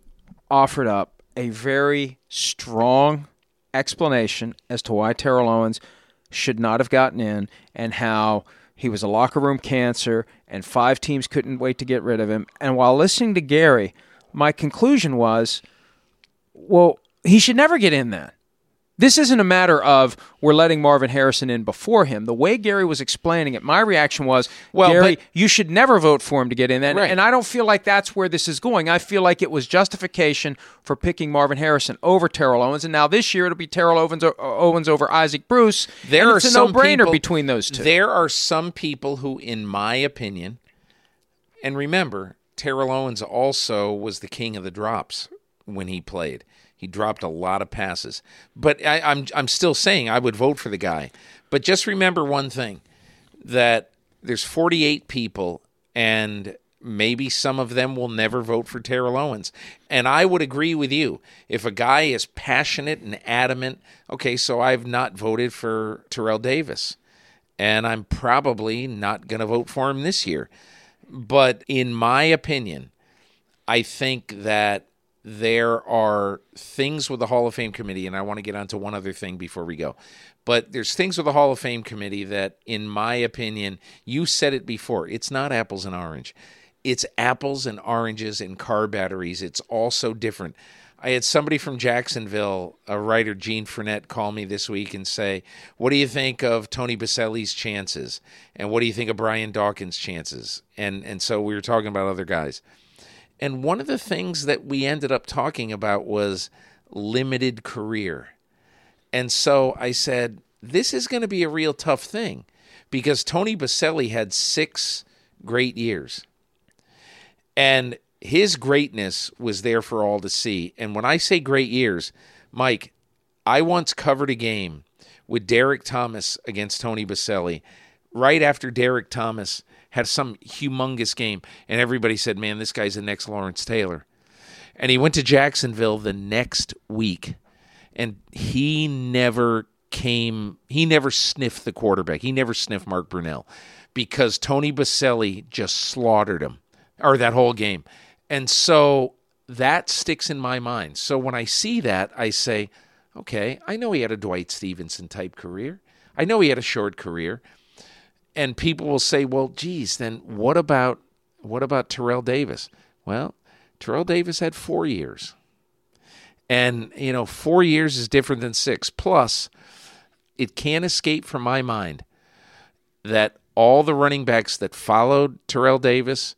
offered up a very strong explanation as to why Terrell Owens should not have gotten in and how he was a locker room cancer and five teams couldn't wait to get rid of him. And while listening to Gary, my conclusion was, well, he should never get in then. This isn't a matter of we're letting Marvin Harrison in before him. The way Gary was explaining it, my reaction was, well, Gary, but, you should never vote for him to get in. And, right. and I don't feel like that's where this is going. I feel like it was justification for picking Marvin Harrison over Terrell Owens. And now this year it'll be Terrell Owens, uh, Owens over Isaac Bruce. There are no-brainer between those two. There are some people who, in my opinion, and remember, Terrell Owens also was the king of the drops when he played. He dropped a lot of passes. But I, I'm I'm still saying I would vote for the guy. But just remember one thing that there's 48 people and maybe some of them will never vote for Terrell Owens. And I would agree with you. If a guy is passionate and adamant, okay, so I've not voted for Terrell Davis. And I'm probably not going to vote for him this year. But in my opinion, I think that there are things with the Hall of Fame committee, and I want to get onto one other thing before we go. But there's things with the Hall of Fame committee that, in my opinion, you said it before. It's not apples and orange. It's apples and oranges and car batteries. It's all so different. I had somebody from Jacksonville, a writer, Gene Frenette, call me this week and say, What do you think of Tony Boselli's chances? And what do you think of Brian Dawkins' chances? And and so we were talking about other guys. And one of the things that we ended up talking about was limited career. And so I said, this is going to be a real tough thing because Tony Boselli had six great years. And his greatness was there for all to see. And when I say great years, Mike, I once covered a game with Derrick Thomas against Tony Boselli. right after Derrick Thomas had some humongous game, and everybody said, "Man, this guy's the next Lawrence Taylor." And he went to Jacksonville the next week, and he never came. He never sniffed the quarterback. He never sniffed Mark Brunell because Tony Boselli just slaughtered him, or that whole game. And so that sticks in my mind. So when I see that, I say, okay, I know he had a Dwight Stephenson type career. I know he had a short career and people will say, "Well, geez, then what about what about Terrell Davis?" Well, Terrell Davis had four years, and you know, four years is different than six. Plus, it can't escape from my mind that all the running backs that followed Terrell Davis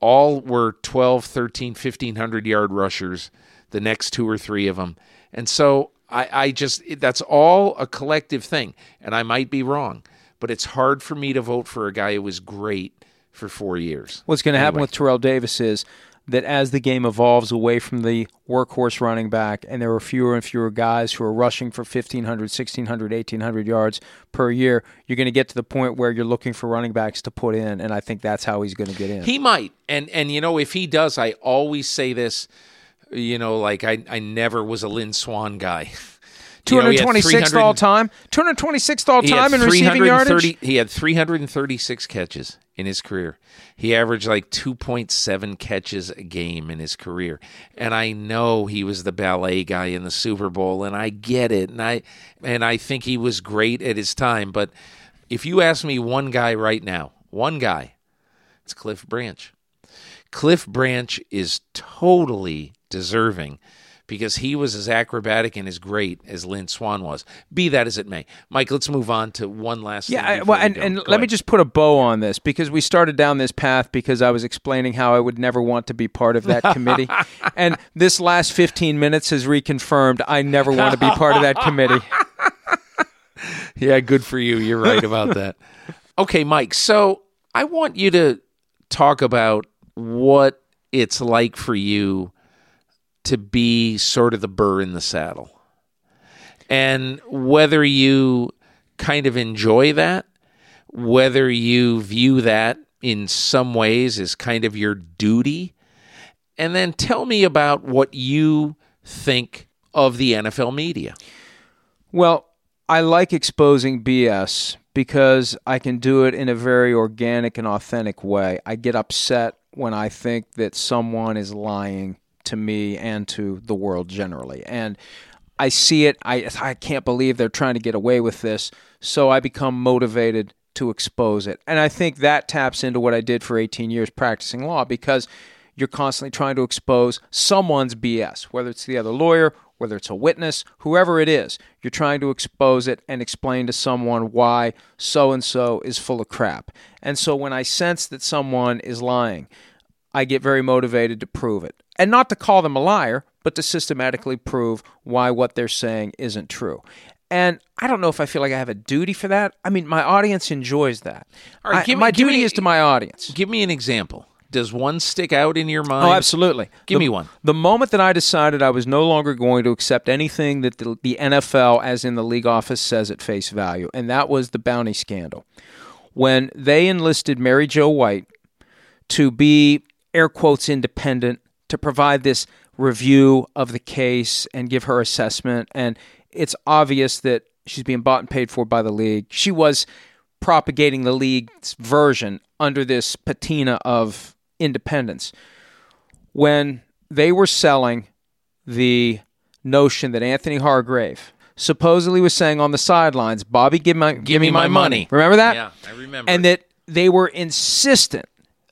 all were 12, 13, 1500 yard rushers, the next two or three of them. And so I, I just, that's all a collective thing. And I might be wrong but it's hard for me to vote for a guy who was great for four years. What's going to anyway. happen with Terrell Davis is that as the game evolves away from the workhorse running back and there are fewer and fewer guys who are rushing for 1500 1600 1800 yards per year you're going to get to the point where you're looking for running backs to put in and i think that's how he's going to get in he might and and you know if he does i always say this you know like i i never was a lynn swann guy 226th all time. 226th all time in receiving yardage. He had 336 catches in his career. He averaged like 2.7 catches a game in his career. And I know he was the ballet guy in the Super Bowl and I get it. And I and I think he was great at his time, but if you ask me one guy right now, one guy, it's Cliff Branch. Cliff Branch is totally deserving because he was as acrobatic and as great as Lynn Swann was. Be that as it may. Mike, let's move on to one last yeah, I, well, and, and let ahead. me just put a bow on this because we started down this path because I was explaining how I would never want to be part of that committee. and this last 15 minutes has reconfirmed I never want to be part of that committee. yeah, good for you. You're right about that. Okay, Mike. So I want you to talk about what it's like for you to be sort of the burr in the saddle. And whether you kind of enjoy that, whether you view that in some ways as kind of your duty, and then tell me about what you think of the NFL media. Well, I like exposing BS because I can do it in a very organic and authentic way. I get upset when I think that someone is lying to me and to the world generally. And I see it. I I can't believe they're trying to get away with this. So I become motivated to expose it. And I think that taps into what I did for 18 years practicing law because you're constantly trying to expose someone's BS, whether it's the other lawyer, whether it's a witness, whoever it is. You're trying to expose it and explain to someone why so and so is full of crap. And so when I sense that someone is lying, I get very motivated to prove it. And not to call them a liar, but to systematically prove why what they're saying isn't true. And I don't know if I feel like I have a duty for that. I mean, my audience enjoys that. All right, I- give me- my duty me- is to my audience. Give me an example. Does one stick out in your mind? Oh, absolutely. Give The- me one. The moment that I decided I was no longer going to accept anything that the, the NFL, as in the league office, says at face value, and that was the bounty scandal. When they enlisted Mary Jo White to be, air quotes, independent, to provide this review of the case and give her assessment. And it's obvious that she's being bought and paid for by the league. She was propagating the league's version under this patina of independence. When they were selling the notion that Anthony Hargrove supposedly was saying on the sidelines, Bobby, give, my, give, me my money." Remember that? Yeah, I remember. And that they were insistent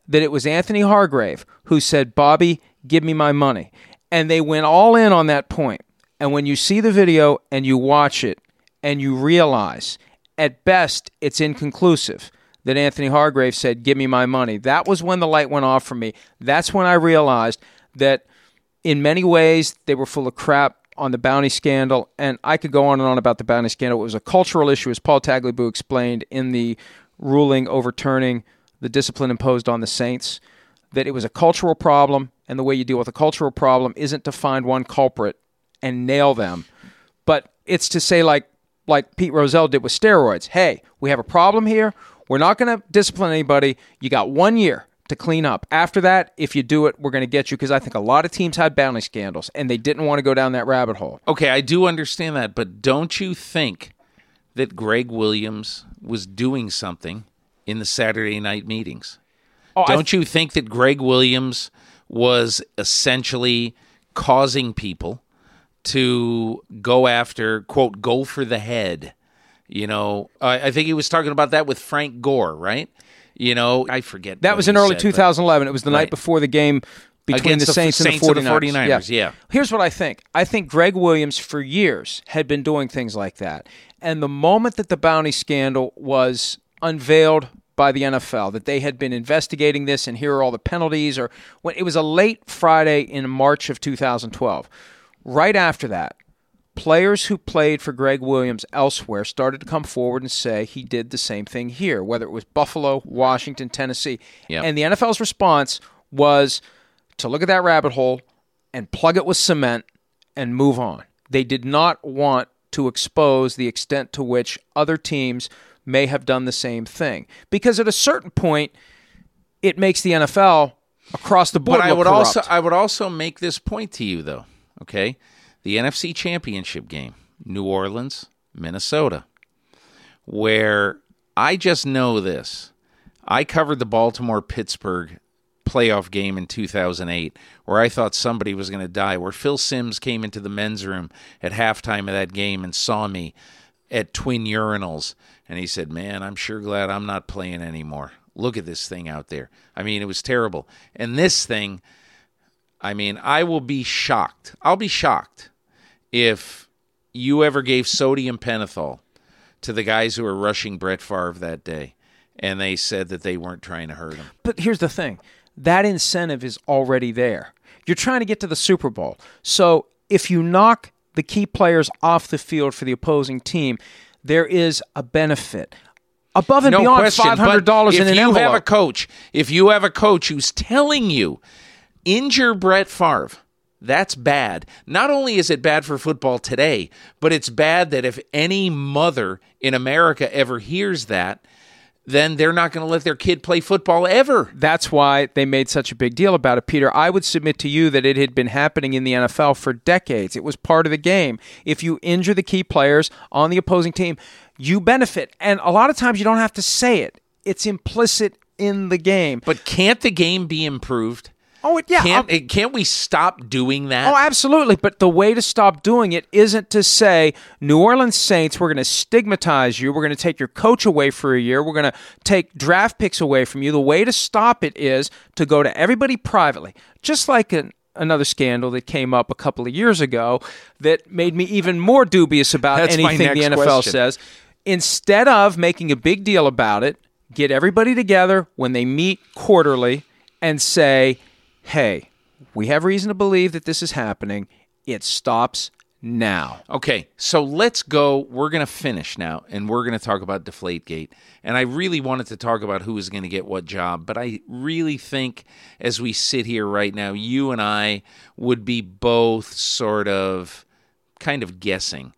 that it was Anthony Hargrove who said, Bobby, give me my money. And they went all in on that point. And when you see the video and you watch it and you realize, at best, it's inconclusive that Anthony Hargrove said, Give me my money. That was when the light went off for me. That's when I realized that in many ways they were full of crap on the bounty scandal. And I could go on and on about the bounty scandal. It was a cultural issue, as Paul Tagliabue explained in the ruling overturning the discipline imposed on the Saints, that it was a cultural problem. And the way you deal with a cultural problem isn't to find one culprit and nail them, but it's to say, like, like Pete Rozelle did with steroids. Hey, we have a problem here. We're not going to discipline anybody. You got one year to clean up. After that, if you do it, we're going to get you because I think a lot of teams had bounty scandals and they didn't want to go down that rabbit hole. Okay, I do understand that, but don't you think that Gregg Williams was doing something in the Saturday night meetings? Oh, don't you think that Gregg Williams was essentially causing people to go after, quote, go for the head? You know, I, I think he was talking about that with Frank Gore, right? You know, I forget. That was in early said, but- 2011. It was the Right. night before the game between the the Saints, Saints and the the 49ers. 49ers, yeah. Here's what I think. I think Gregg Williams for years had been doing things like that. And the moment that the bounty scandal was unveiled by the NFL that they had been investigating this and here are all the penalties or when it was a late Friday in March of 2012. Right after that, players who played for Gregg Williams elsewhere started to come forward and say he did the same thing here, whether it was Buffalo, Washington, Tennessee. Yep. And the NFL's response was to look at that rabbit hole and plug it with cement and move on. They did not want to expose the extent to which other teams may have done the same thing. Because at a certain point, it makes the NFL across the board But I would corrupt. also I would also make this point to you though. Okay, the NFC Championship game, New Orleans, Minnesota, where I just know this. I covered the Baltimore Pittsburgh playoff game in 2008 where I thought somebody was going to die, where Phil Simms came into the men's room at halftime of that game and saw me at Twin Urinals. And he said, Man, I'm sure glad I'm not playing anymore. Look at this thing out there. I mean, it was terrible. And this thing, I mean, I will be shocked. I'll be shocked if you ever gave sodium pentothal to the guys who were rushing Brett Favre that day and they said that they weren't trying to hurt him. But here's the thing that incentive is already there. You're trying to get to the Super Bowl. So if you knock the key players off the field for the opposing team, there is a benefit. Above and no beyond question. five hundred dollars but in if an you envelope. have a coach, if you have a coach who's telling you injure Brett Favre, that's bad. Not only is it bad for football today, but it's bad that if any mother in America ever hears that, then they're not going to let their kid play football ever. That's why they made such a big deal about it, Peter. I would submit to you that it had been happening in the NFL for decades. It was part of the game. If you injure the key players on the opposing team, you benefit. And a lot of times you don't have to say it, it's implicit in the game. But can't the game be improved? Oh, it, yeah. Can't um, it, can't we stop doing that? Oh, absolutely. But the way to stop doing it isn't to say, New Orleans Saints, we're going to stigmatize you. We're going to take your coach away for a year. We're going to take draft picks away from you. The way to stop it is to go to everybody privately, just like an, another scandal that came up a couple of years ago that made me even more dubious about That's anything the NFL question. says. Instead of making a big deal about it, get everybody together when they meet quarterly and say, hey, we have reason to believe that this is happening. It stops now. Okay, so let's go. We're going to finish now, and we're going to talk about Deflategate. And I really wanted to talk about who is going to get what job, but I really think as we sit here right now, you and I would be both sort of kind of guessing.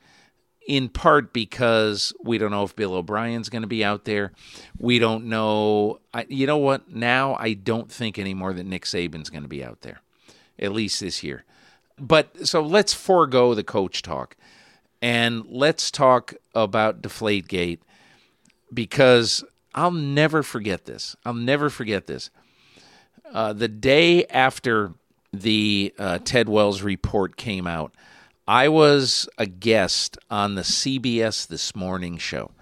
In part because we don't know if Bill O'Brien's going to be out there. We don't know. I, you know what? Now I don't think anymore that Nick Saban's going to be out there, at least this year. But so let's forego the coach talk and let's talk about Deflategate because I'll never forget this. I'll never forget this. Uh, the day after the uh, Ted Wells report came out, I was a guest on the CBS This Morning show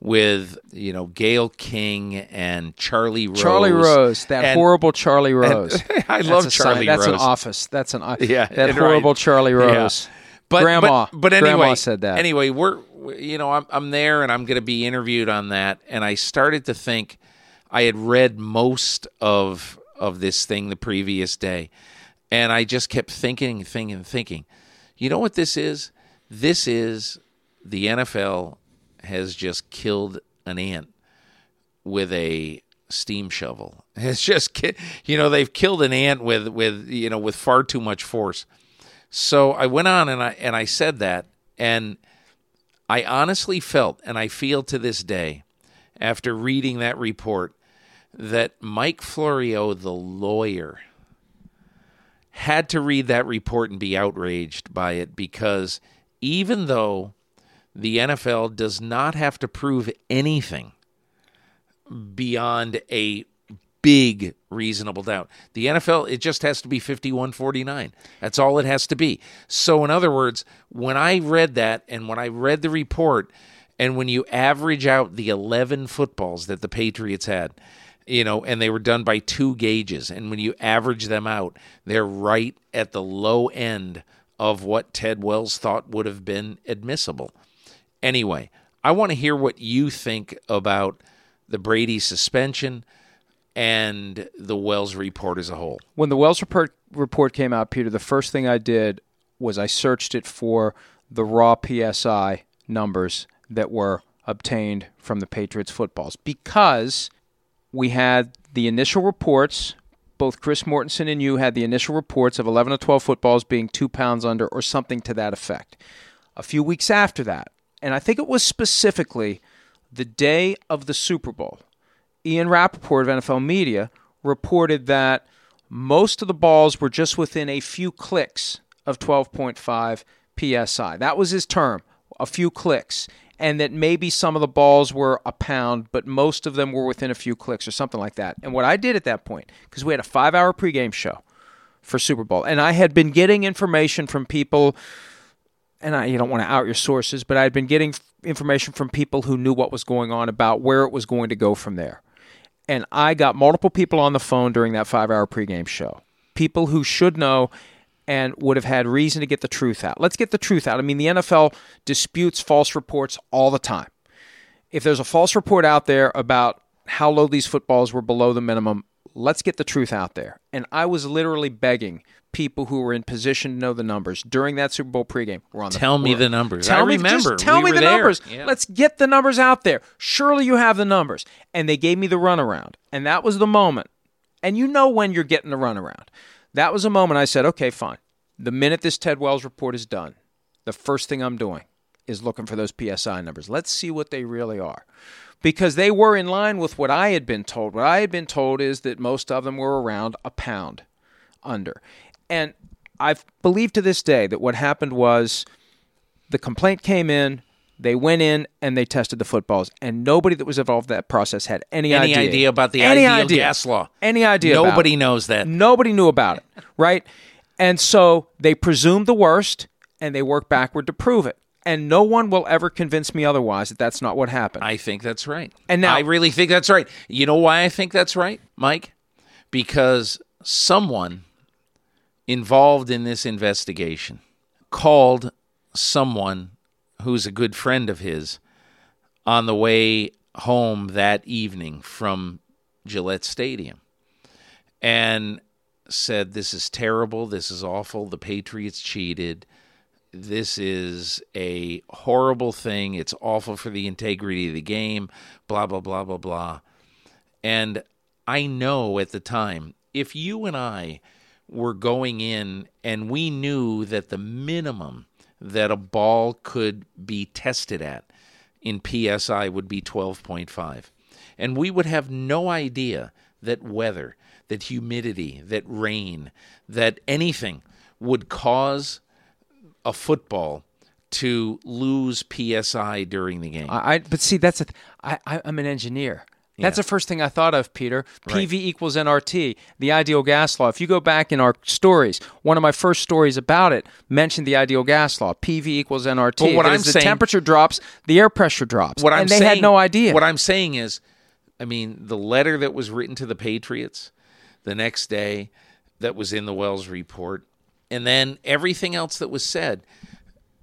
with you know Gayle King and Charlie Rose. Charlie Rose, that And- horrible Charlie Rose. I That's love a Charlie sign- That's an office. That's an Yeah, That right. horrible Charlie Rose. Yeah. But Grandma. but, but anyway, Grandma said that. Anyway, we're you know I'm I'm there and I'm going to be interviewed on that, and I started to think I had read most of of this thing the previous day, and I just kept thinking, thinking, thinking. You know what this is? This is the NFL has just killed an ant with a steam shovel. It's just you know they've killed an ant with with you know with far too much force. So I went on and I and I said that and I honestly felt and I feel to this day after reading that report that Mike Florio the lawyer had to read that report and be outraged by it because even though the NFL does not have to prove anything beyond a big reasonable doubt. The NFL, it just has to be 51 49. That's all it has to be. So, in other words, when I read that and when I read the report, and when you average out the 11 footballs that the Patriots had, you know, and they were done by two gauges, and when you average them out, they're right at the low end of what Ted Wells thought would have been admissible. Anyway, I want to hear what you think about the Brady suspension and the Wells report as a whole. When the Wells report report came out, Peter, the first thing I did was I searched it for the raw PSI numbers that were obtained from the Patriots footballs because we had the initial reports. Both Chris Mortensen and you had the initial reports of 11 or 12 footballs being two pounds under or something to that effect. A few weeks after that, and I think it was specifically the day of the Super Bowl, Ian Rapoport of NFL Media reported that most of the balls were just within a few clicks of 12.5 psi. That was his term, a few clicks. And that maybe some of the balls were a pound, but most of them were within a few clicks or something like that. And what I did at that point, because we had a five hour pregame show for Super Bowl, and I had been getting information from people and I, you don't want to out your sources, but I had been getting information from people who knew what was going on about where it was going to go from there. And I got multiple people on the phone during that five hour pregame show. People who should know and would have had reason to get the truth out. Let's get the truth out. I mean, the NFL disputes false reports all the time. If there's a false report out there about how low these footballs were below the minimum, let's get the truth out there. And I was literally begging people who were in position to know the numbers during that Super Bowl pregame. We're on the Tell me the numbers. Tell I me, remember. Just tell We me the there. numbers. Yeah. Let's get the numbers out there. Surely you have the numbers. And they gave me the runaround. And that was the moment. And you know when you're getting the runaround. That was a moment I said, okay, fine. The minute this Ted Wells report is done, the first thing I'm doing is looking for those PSI numbers. Let's see what they really are. Because they were in line with what I had been told. What I had been told is that most of them were around a pound under. And I believe to this day that what happened was the complaint came in, They went in and they tested the footballs, and nobody that was involved in that process had any, Any idea. idea about the any ideal idea. gas law? Any idea? about Nobody knows that. Nobody knew about it, right? And so they presumed the worst, and they worked backward to prove it. And no one will ever convince me otherwise that that's not what happened. I think that's right. And now- I really think that's right. You know why I think that's right, Mike? Because someone involved in this investigation called someone who's a good friend of his on the way home that evening from Gillette Stadium and said, This is terrible. This is awful. The Patriots cheated. This is a horrible thing. It's awful for the integrity of the game. Blah, blah, blah, blah, blah. And I know at the time, if you and I were going in and we knew that the minimum that a ball could be tested at in PSI would be 12.5. And we would have no idea that weather, that humidity, that rain, that anything would cause a football to lose PSI during the game. I, I but see that's a th- I, I I'm an engineer. That's Yeah. the first thing I thought of, Peter. PV equals NRT, the ideal gas law. If you go back in our stories, one of my first stories about it mentioned the ideal gas law. PV equals NRT. But what I'm as the temperature drops, the air pressure drops. what I'm and they saying, had no idea. What I'm saying is, I mean, the letter that was written to the Patriots the next day, that was in the Wells report, and then everything else that was said.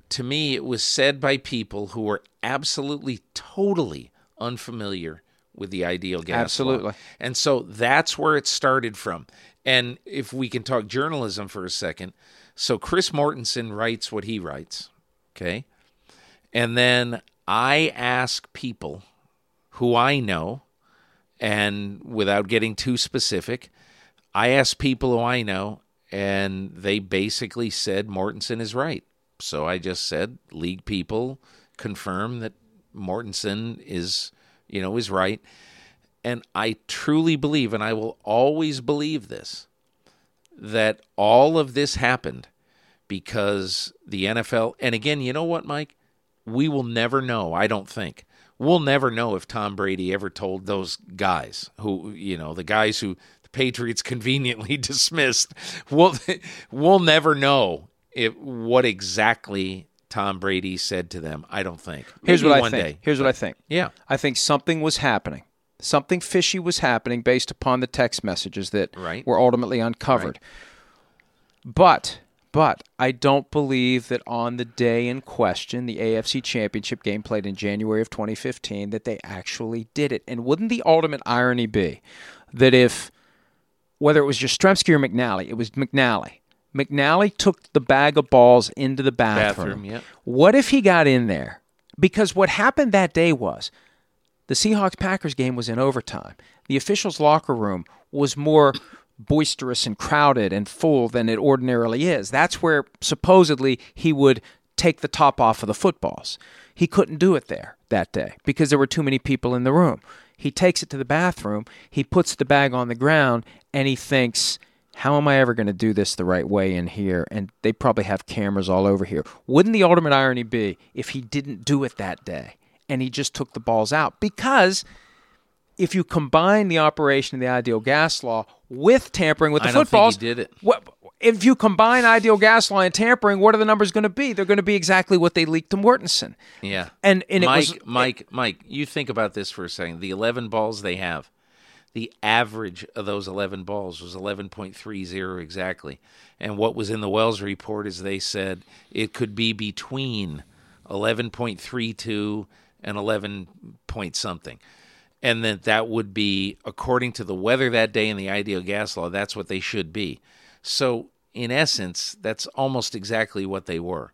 To me, it was said by people who were absolutely, totally unfamiliar with the ideal gas law. Absolutely. And so that's where it started from. And if we can talk journalism for a second, so Chris Mortensen writes what he writes, okay? And then I ask people who I know, and without getting too specific, I ask people who I know, and they basically said Mortensen is right. So I just said, league people confirm that Mortensen is, you know, is right. And I truly believe, and I will always believe this, that all of this happened because the NFL, and again, you know what, Mike? We will never know, I don't think. We'll never know if Tom Brady ever told those guys who, you know, the guys who the Patriots conveniently dismissed. We'll, we'll never know if, what exactly Tom Brady said to them. I don't think. Here's Maybe what I think. day. Here's what I think. Yeah. I think something was happening. Something fishy was happening based upon the text messages that Right. were ultimately uncovered. But but I don't believe that on the day in question, the AFC Championship game played in January of 2015, that they actually did it. And wouldn't the ultimate irony be that if whether it was Jastremski or McNally, it was McNally. McNally took the bag of balls into the bathroom. Bathroom, yep. What if he got in there? Because what happened that day was the Seahawks Packers game was in overtime. The officials' locker room was more boisterous and crowded and full than it ordinarily is. That's where supposedly he would take the top off of the footballs. He couldn't do it there that day because there were too many people in the room. He takes it to the bathroom, he puts the bag on the ground, and he thinks, how am I ever going to do this the right way in here? And they probably have cameras all over here. Wouldn't the ultimate irony be if he didn't do it that day and he just took the balls out? Because if you combine the operation of the ideal gas law with tampering with the I don't think he footballs, did it. What, if you combine ideal gas law and tampering, what are the numbers going to be? They're going to be exactly what they leaked to Mortensen. Yeah. And- and it Mike, was- Mike, Mike, you think about this for a second. The 11 balls they have, the average of those 11 balls was 11.30 exactly. And what was in the Wells report is they said it could be between 11.32 and 11 point something. And that that would be, according to the weather that day and the ideal gas law, that's what they should be. So, in essence, that's almost exactly what they were.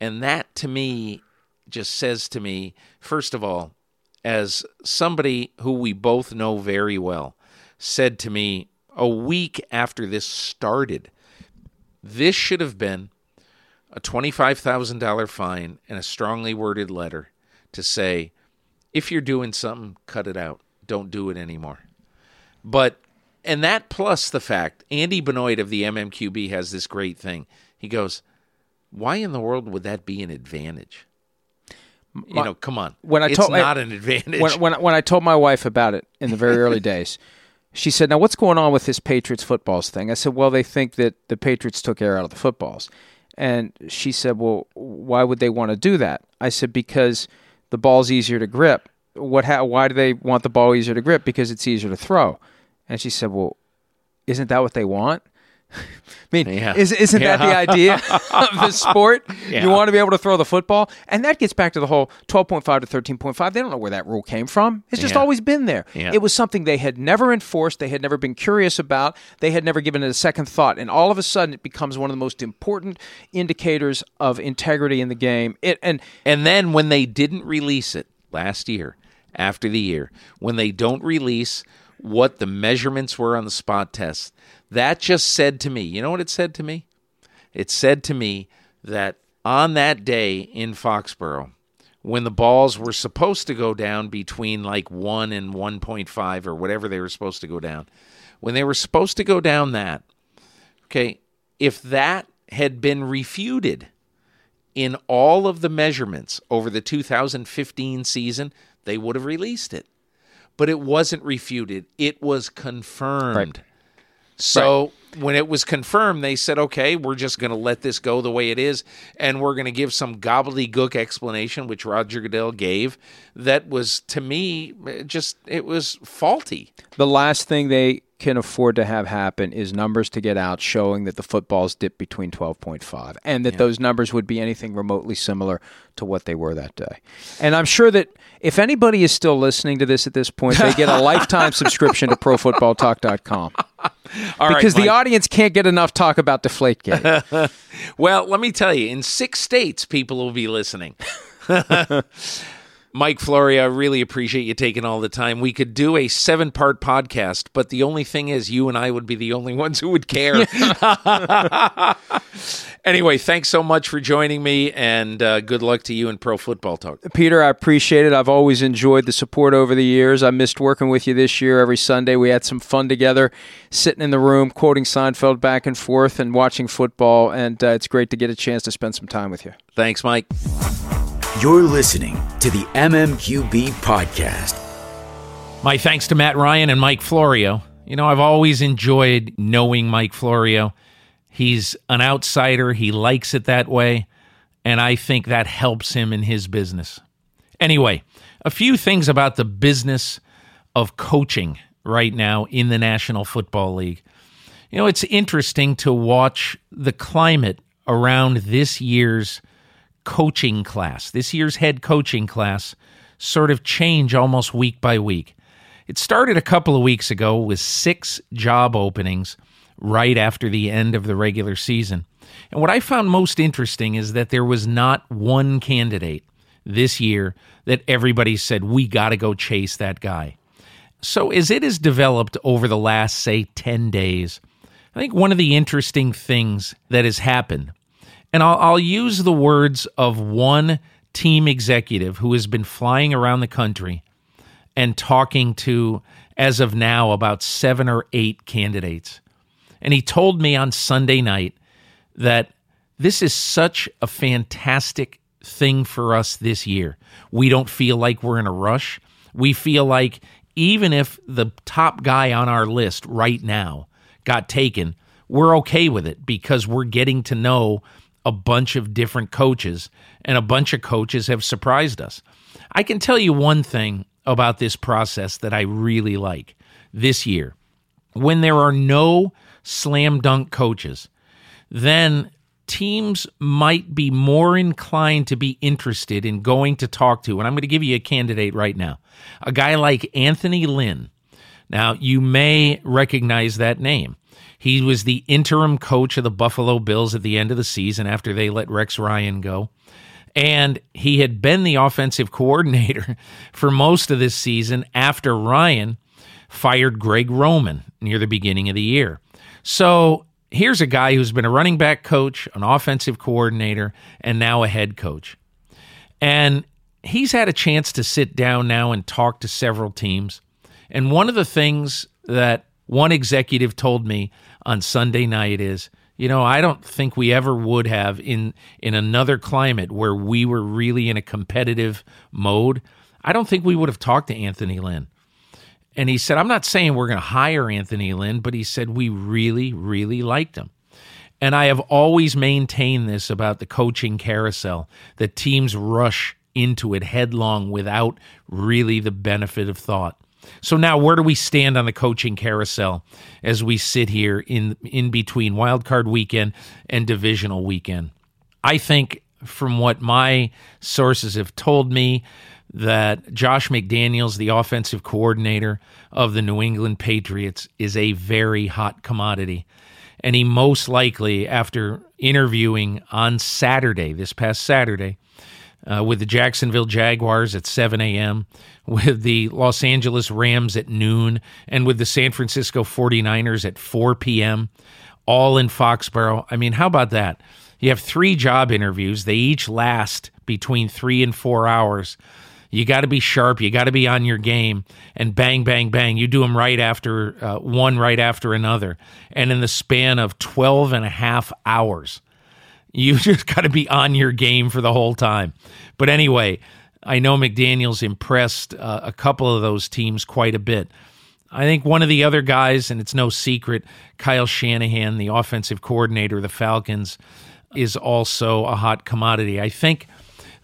And that to me just says to me, first of all, as somebody who we both know very well said to me a week after this started, this should have been a $25,000 fine and a strongly worded letter to say, if you're doing something, cut it out. Don't do it anymore. But, and that plus the fact, Andy Benoit of the MMQB has this great thing. He goes, why in the world would that be an advantage? You know, come on. when I it's told- not an advantage. when, when when I told my wife about it in the very early days, she said, "Now what's going on with this Patriots footballs thing?" I said, "Well, they think that the Patriots took air out of the footballs," and she said, "Well, why would they want to do that?" I said, "Because the ball's easier to grip. What? Ha- why do they want the ball easier to grip? Because it's easier to throw." And she said, "Well, isn't that what they want?" I mean, Yeah. is, isn't that the idea of the sport? Yeah. You want to be able to throw the football, and that gets back to the whole 12.5 to 13.5. They don't know where that rule came from. It's just Yeah. always been there. Yeah. It was something they had never enforced. They had never been curious about. They had never given it a second thought, and all of a sudden, it becomes one of the most important indicators of integrity in the game. It and And then when they didn't release it last year, after the year, when they don't release what the measurements were on the spot test, that just said to me, you know what it said to me? It said to me that on that day in Foxborough, when the balls were supposed to go down between like 1 and 1.5 or whatever they were supposed to go down, when they were supposed to go down that, okay, if that had been refuted, in all of the measurements over the 2015 season, they would have released it. But it wasn't refuted, it was confirmed. So when it was confirmed, they said, okay, we're just going to let this go the way it is. And we're going to give some gobbledygook explanation, which Roger Goodell gave, that was, to me, just, it was faulty. the last thing they can afford to have happen is numbers to get out showing that the footballs dipped between 12.5 and that those numbers would be anything remotely similar to what they were that day. And I'm sure that if anybody is still listening to this at this point, they get a lifetime subscription to profootballtalk.com. All right, because the audience can't get enough talk about Deflategate. Well, let me tell you, in six states, people will be listening. Mike Florio, I really appreciate you taking all the time. We could do a seven part podcast, but the only thing is, you and I would be the only ones who would care. anyway, thanks so much for joining me, and uh, good luck to you in Pro Football Talk. Peter, I appreciate it. I've always enjoyed the support over the years. I missed working with you this year every Sunday. We had some fun together, sitting in the room, quoting Seinfeld back and forth and watching football. And uh, it's great to get a chance to spend some time with you. Thanks, Mike. You're listening to the MMQB podcast. My thanks to Matt Ryan and Mike Florio. You know, I've always enjoyed knowing Mike Florio. He's an outsider, he likes it that way, and I think that helps him in his business. Anyway, a few things about the business of coaching right now in the National Football League. You know, it's interesting to watch the climate around this year's coaching class, this year's head coaching class, sort of change almost week by week. It started a couple of weeks ago with six job openings right after the end of the regular season. And what I found most interesting is that there was not one candidate this year that everybody said, we got to go chase that guy. So, as it has developed over the last, say, 10 days, I think one of the interesting things that has happened, and I'll, I'll use the words of one team executive who has been flying around the country and talking to, as of now, about seven or eight candidates. And he told me on Sunday night that this is such a fantastic thing for us this year. We don't feel like we're in a rush. We feel like even if the top guy on our list right now got taken, we're okay with it because we're getting to know a bunch of different coaches, and a bunch of coaches have surprised us. I can tell you one thing about this process that I really like this year. When there are no slam dunk coaches, then teams might be more inclined to be interested in going to talk to. And I'm going to give you a candidate right now a guy like Anthony Lynn. Now, you may recognize that name. He was the interim coach of the Buffalo Bills at the end of the season after they let Rex Ryan go. And he had been the offensive coordinator for most of this season after Ryan fired Greg Roman near the beginning of the year. So here's a guy who's been a running back coach, an offensive coordinator, and now a head coach. And he's had a chance to sit down now and talk to several teams. And one of the things that one executive told me on Sunday night is You know, I don't think we ever would have in in another climate where we were really in a competitive mode. I don't think we would have talked to Anthony Lynn. And he said, I'm not saying we're going to hire Anthony Lynn, but he said we really, really liked him. And I have always maintained this about the coaching carousel that teams rush into it headlong without really the benefit of thought. So now where do we stand on the coaching carousel as we sit here in in between wildcard weekend and divisional weekend? I think from what my sources have told me that Josh McDaniels, the offensive coordinator of the New England Patriots, is a very hot commodity. And he most likely, after interviewing on Saturday, this past Saturday, uh, with the Jacksonville Jaguars at 7 a.m., with the Los Angeles Rams at noon, and with the San Francisco 49ers at 4 p.m., all in Foxborough. I mean, how about that? You have three job interviews, they each last between three and four hours. You got to be sharp. You got to be on your game. And bang, bang, bang. You do them right after uh, one, right after another. And in the span of 12 and a half hours, you just got to be on your game for the whole time. But anyway, I know McDaniels impressed uh, a couple of those teams quite a bit. I think one of the other guys, and it's no secret, Kyle Shanahan, the offensive coordinator of the Falcons, is also a hot commodity. I think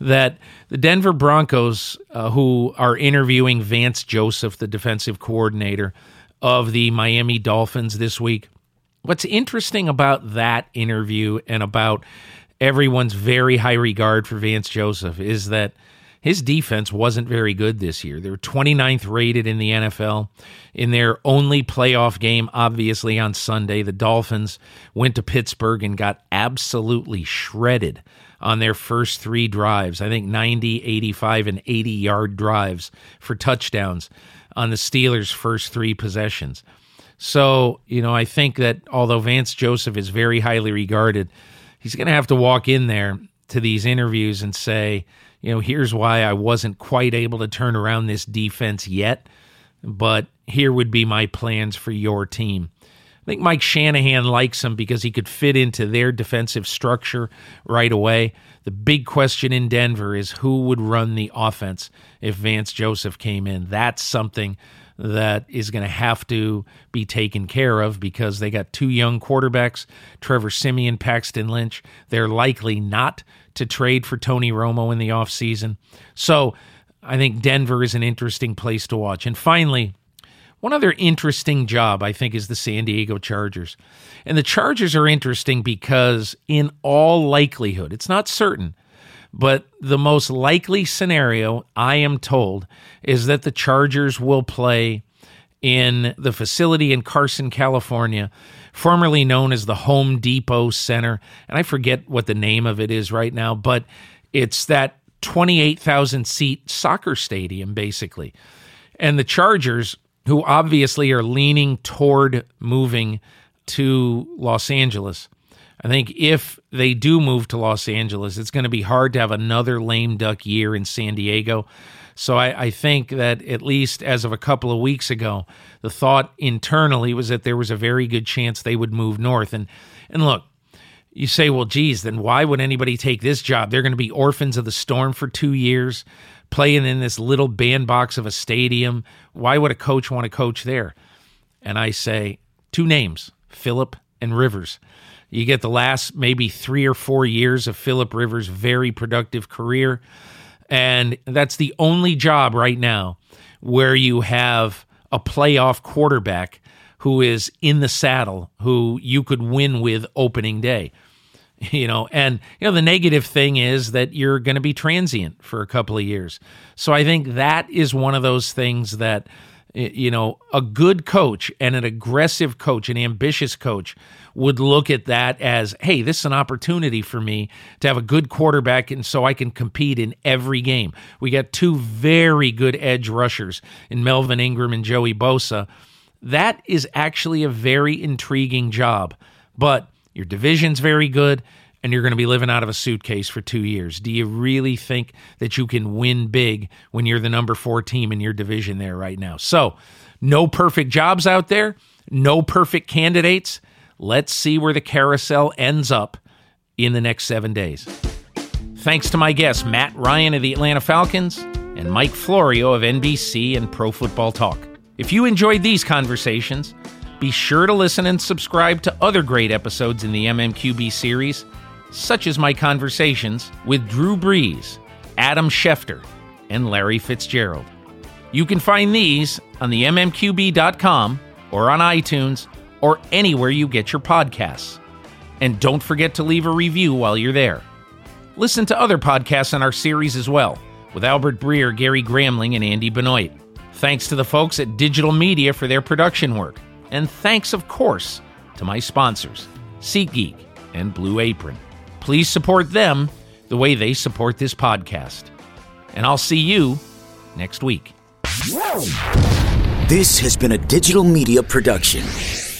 that the Denver Broncos, uh, who are interviewing Vance Joseph, the defensive coordinator of the Miami Dolphins this week, what's interesting about that interview and about everyone's very high regard for Vance Joseph is that his defense wasn't very good this year. They were 29th rated in the NFL. In their only playoff game, obviously on Sunday, the Dolphins went to Pittsburgh and got absolutely shredded on their first three drives. I think 90, 85, and 80 yard drives for touchdowns on the Steelers' first three possessions. So, you know, I think that although Vance Joseph is very highly regarded, he's going to have to walk in there to these interviews and say, you know, here's why I wasn't quite able to turn around this defense yet, but here would be my plans for your team. I think Mike Shanahan likes him because he could fit into their defensive structure right away. The big question in Denver is who would run the offense if Vance Joseph came in. That's something that is going to have to be taken care of because they got two young quarterbacks, Trevor Siemian, Paxton Lynch. They're likely not to trade for Tony Romo in the offseason. So I think Denver is an interesting place to watch. And finally, one other interesting job, I think, is the San Diego Chargers. And the Chargers are interesting because, in all likelihood, it's not certain, but the most likely scenario, I am told, is that the Chargers will play in the facility in Carson, California, formerly known as the Home Depot Center. And I forget what the name of it is right now, but it's that 28,000 seat soccer stadium, basically. And the Chargers who obviously are leaning toward moving to Los Angeles. I think if they do move to Los Angeles, it's going to be hard to have another lame duck year in San Diego. So I, I, think that at least as of a couple of weeks ago, the thought internally was that there was a very good chance they would move north. And and look, you say, well, geez, then why would anybody take this job? They're going to be orphans of the storm for two years playing in this little bandbox of a stadium. Why would a coach want to coach there? And I say two names, Philip and Rivers. You get the last maybe three or four years of Philip Rivers' very productive career. And that's the only job right now where you have a playoff quarterback who is in the saddle, who you could win with opening day. you know and you know the negative thing is that you're going to be transient for a couple of years so i think that is one of those things that you know a good coach and an aggressive coach an ambitious coach would look at that as hey this is an opportunity for me to have a good quarterback and so i can compete in every game we got two very good edge rushers in melvin ingram and joey bosa that is actually a very intriguing job but your division's very good, and you're going to be living out of a suitcase for two years. Do you really think that you can win big when you're the number four team in your division there right now? So, no perfect jobs out there, no perfect candidates. Let's see where the carousel ends up in the next seven days. Thanks to my guests, Matt Ryan of the Atlanta Falcons and Mike Florio of NBC and Pro Football Talk. If you enjoyed these conversations, be sure to listen and subscribe to other great episodes in the MMQB series, such as my conversations with Drew Brees, Adam Schefter, and Larry Fitzgerald. You can find these on the MMQB.com or on iTunes or anywhere you get your podcasts. And don't forget to leave a review while you're there. Listen to other podcasts in our series as well, with Albert Breer, Gary Gramling, and Andy Benoit. Thanks to the folks at Digital Media for their production work. And thanks, of course, to my sponsors, SeatGeek and Blue Apron. Please support them the way they support this podcast. And I'll see you next week. This has been a digital media production.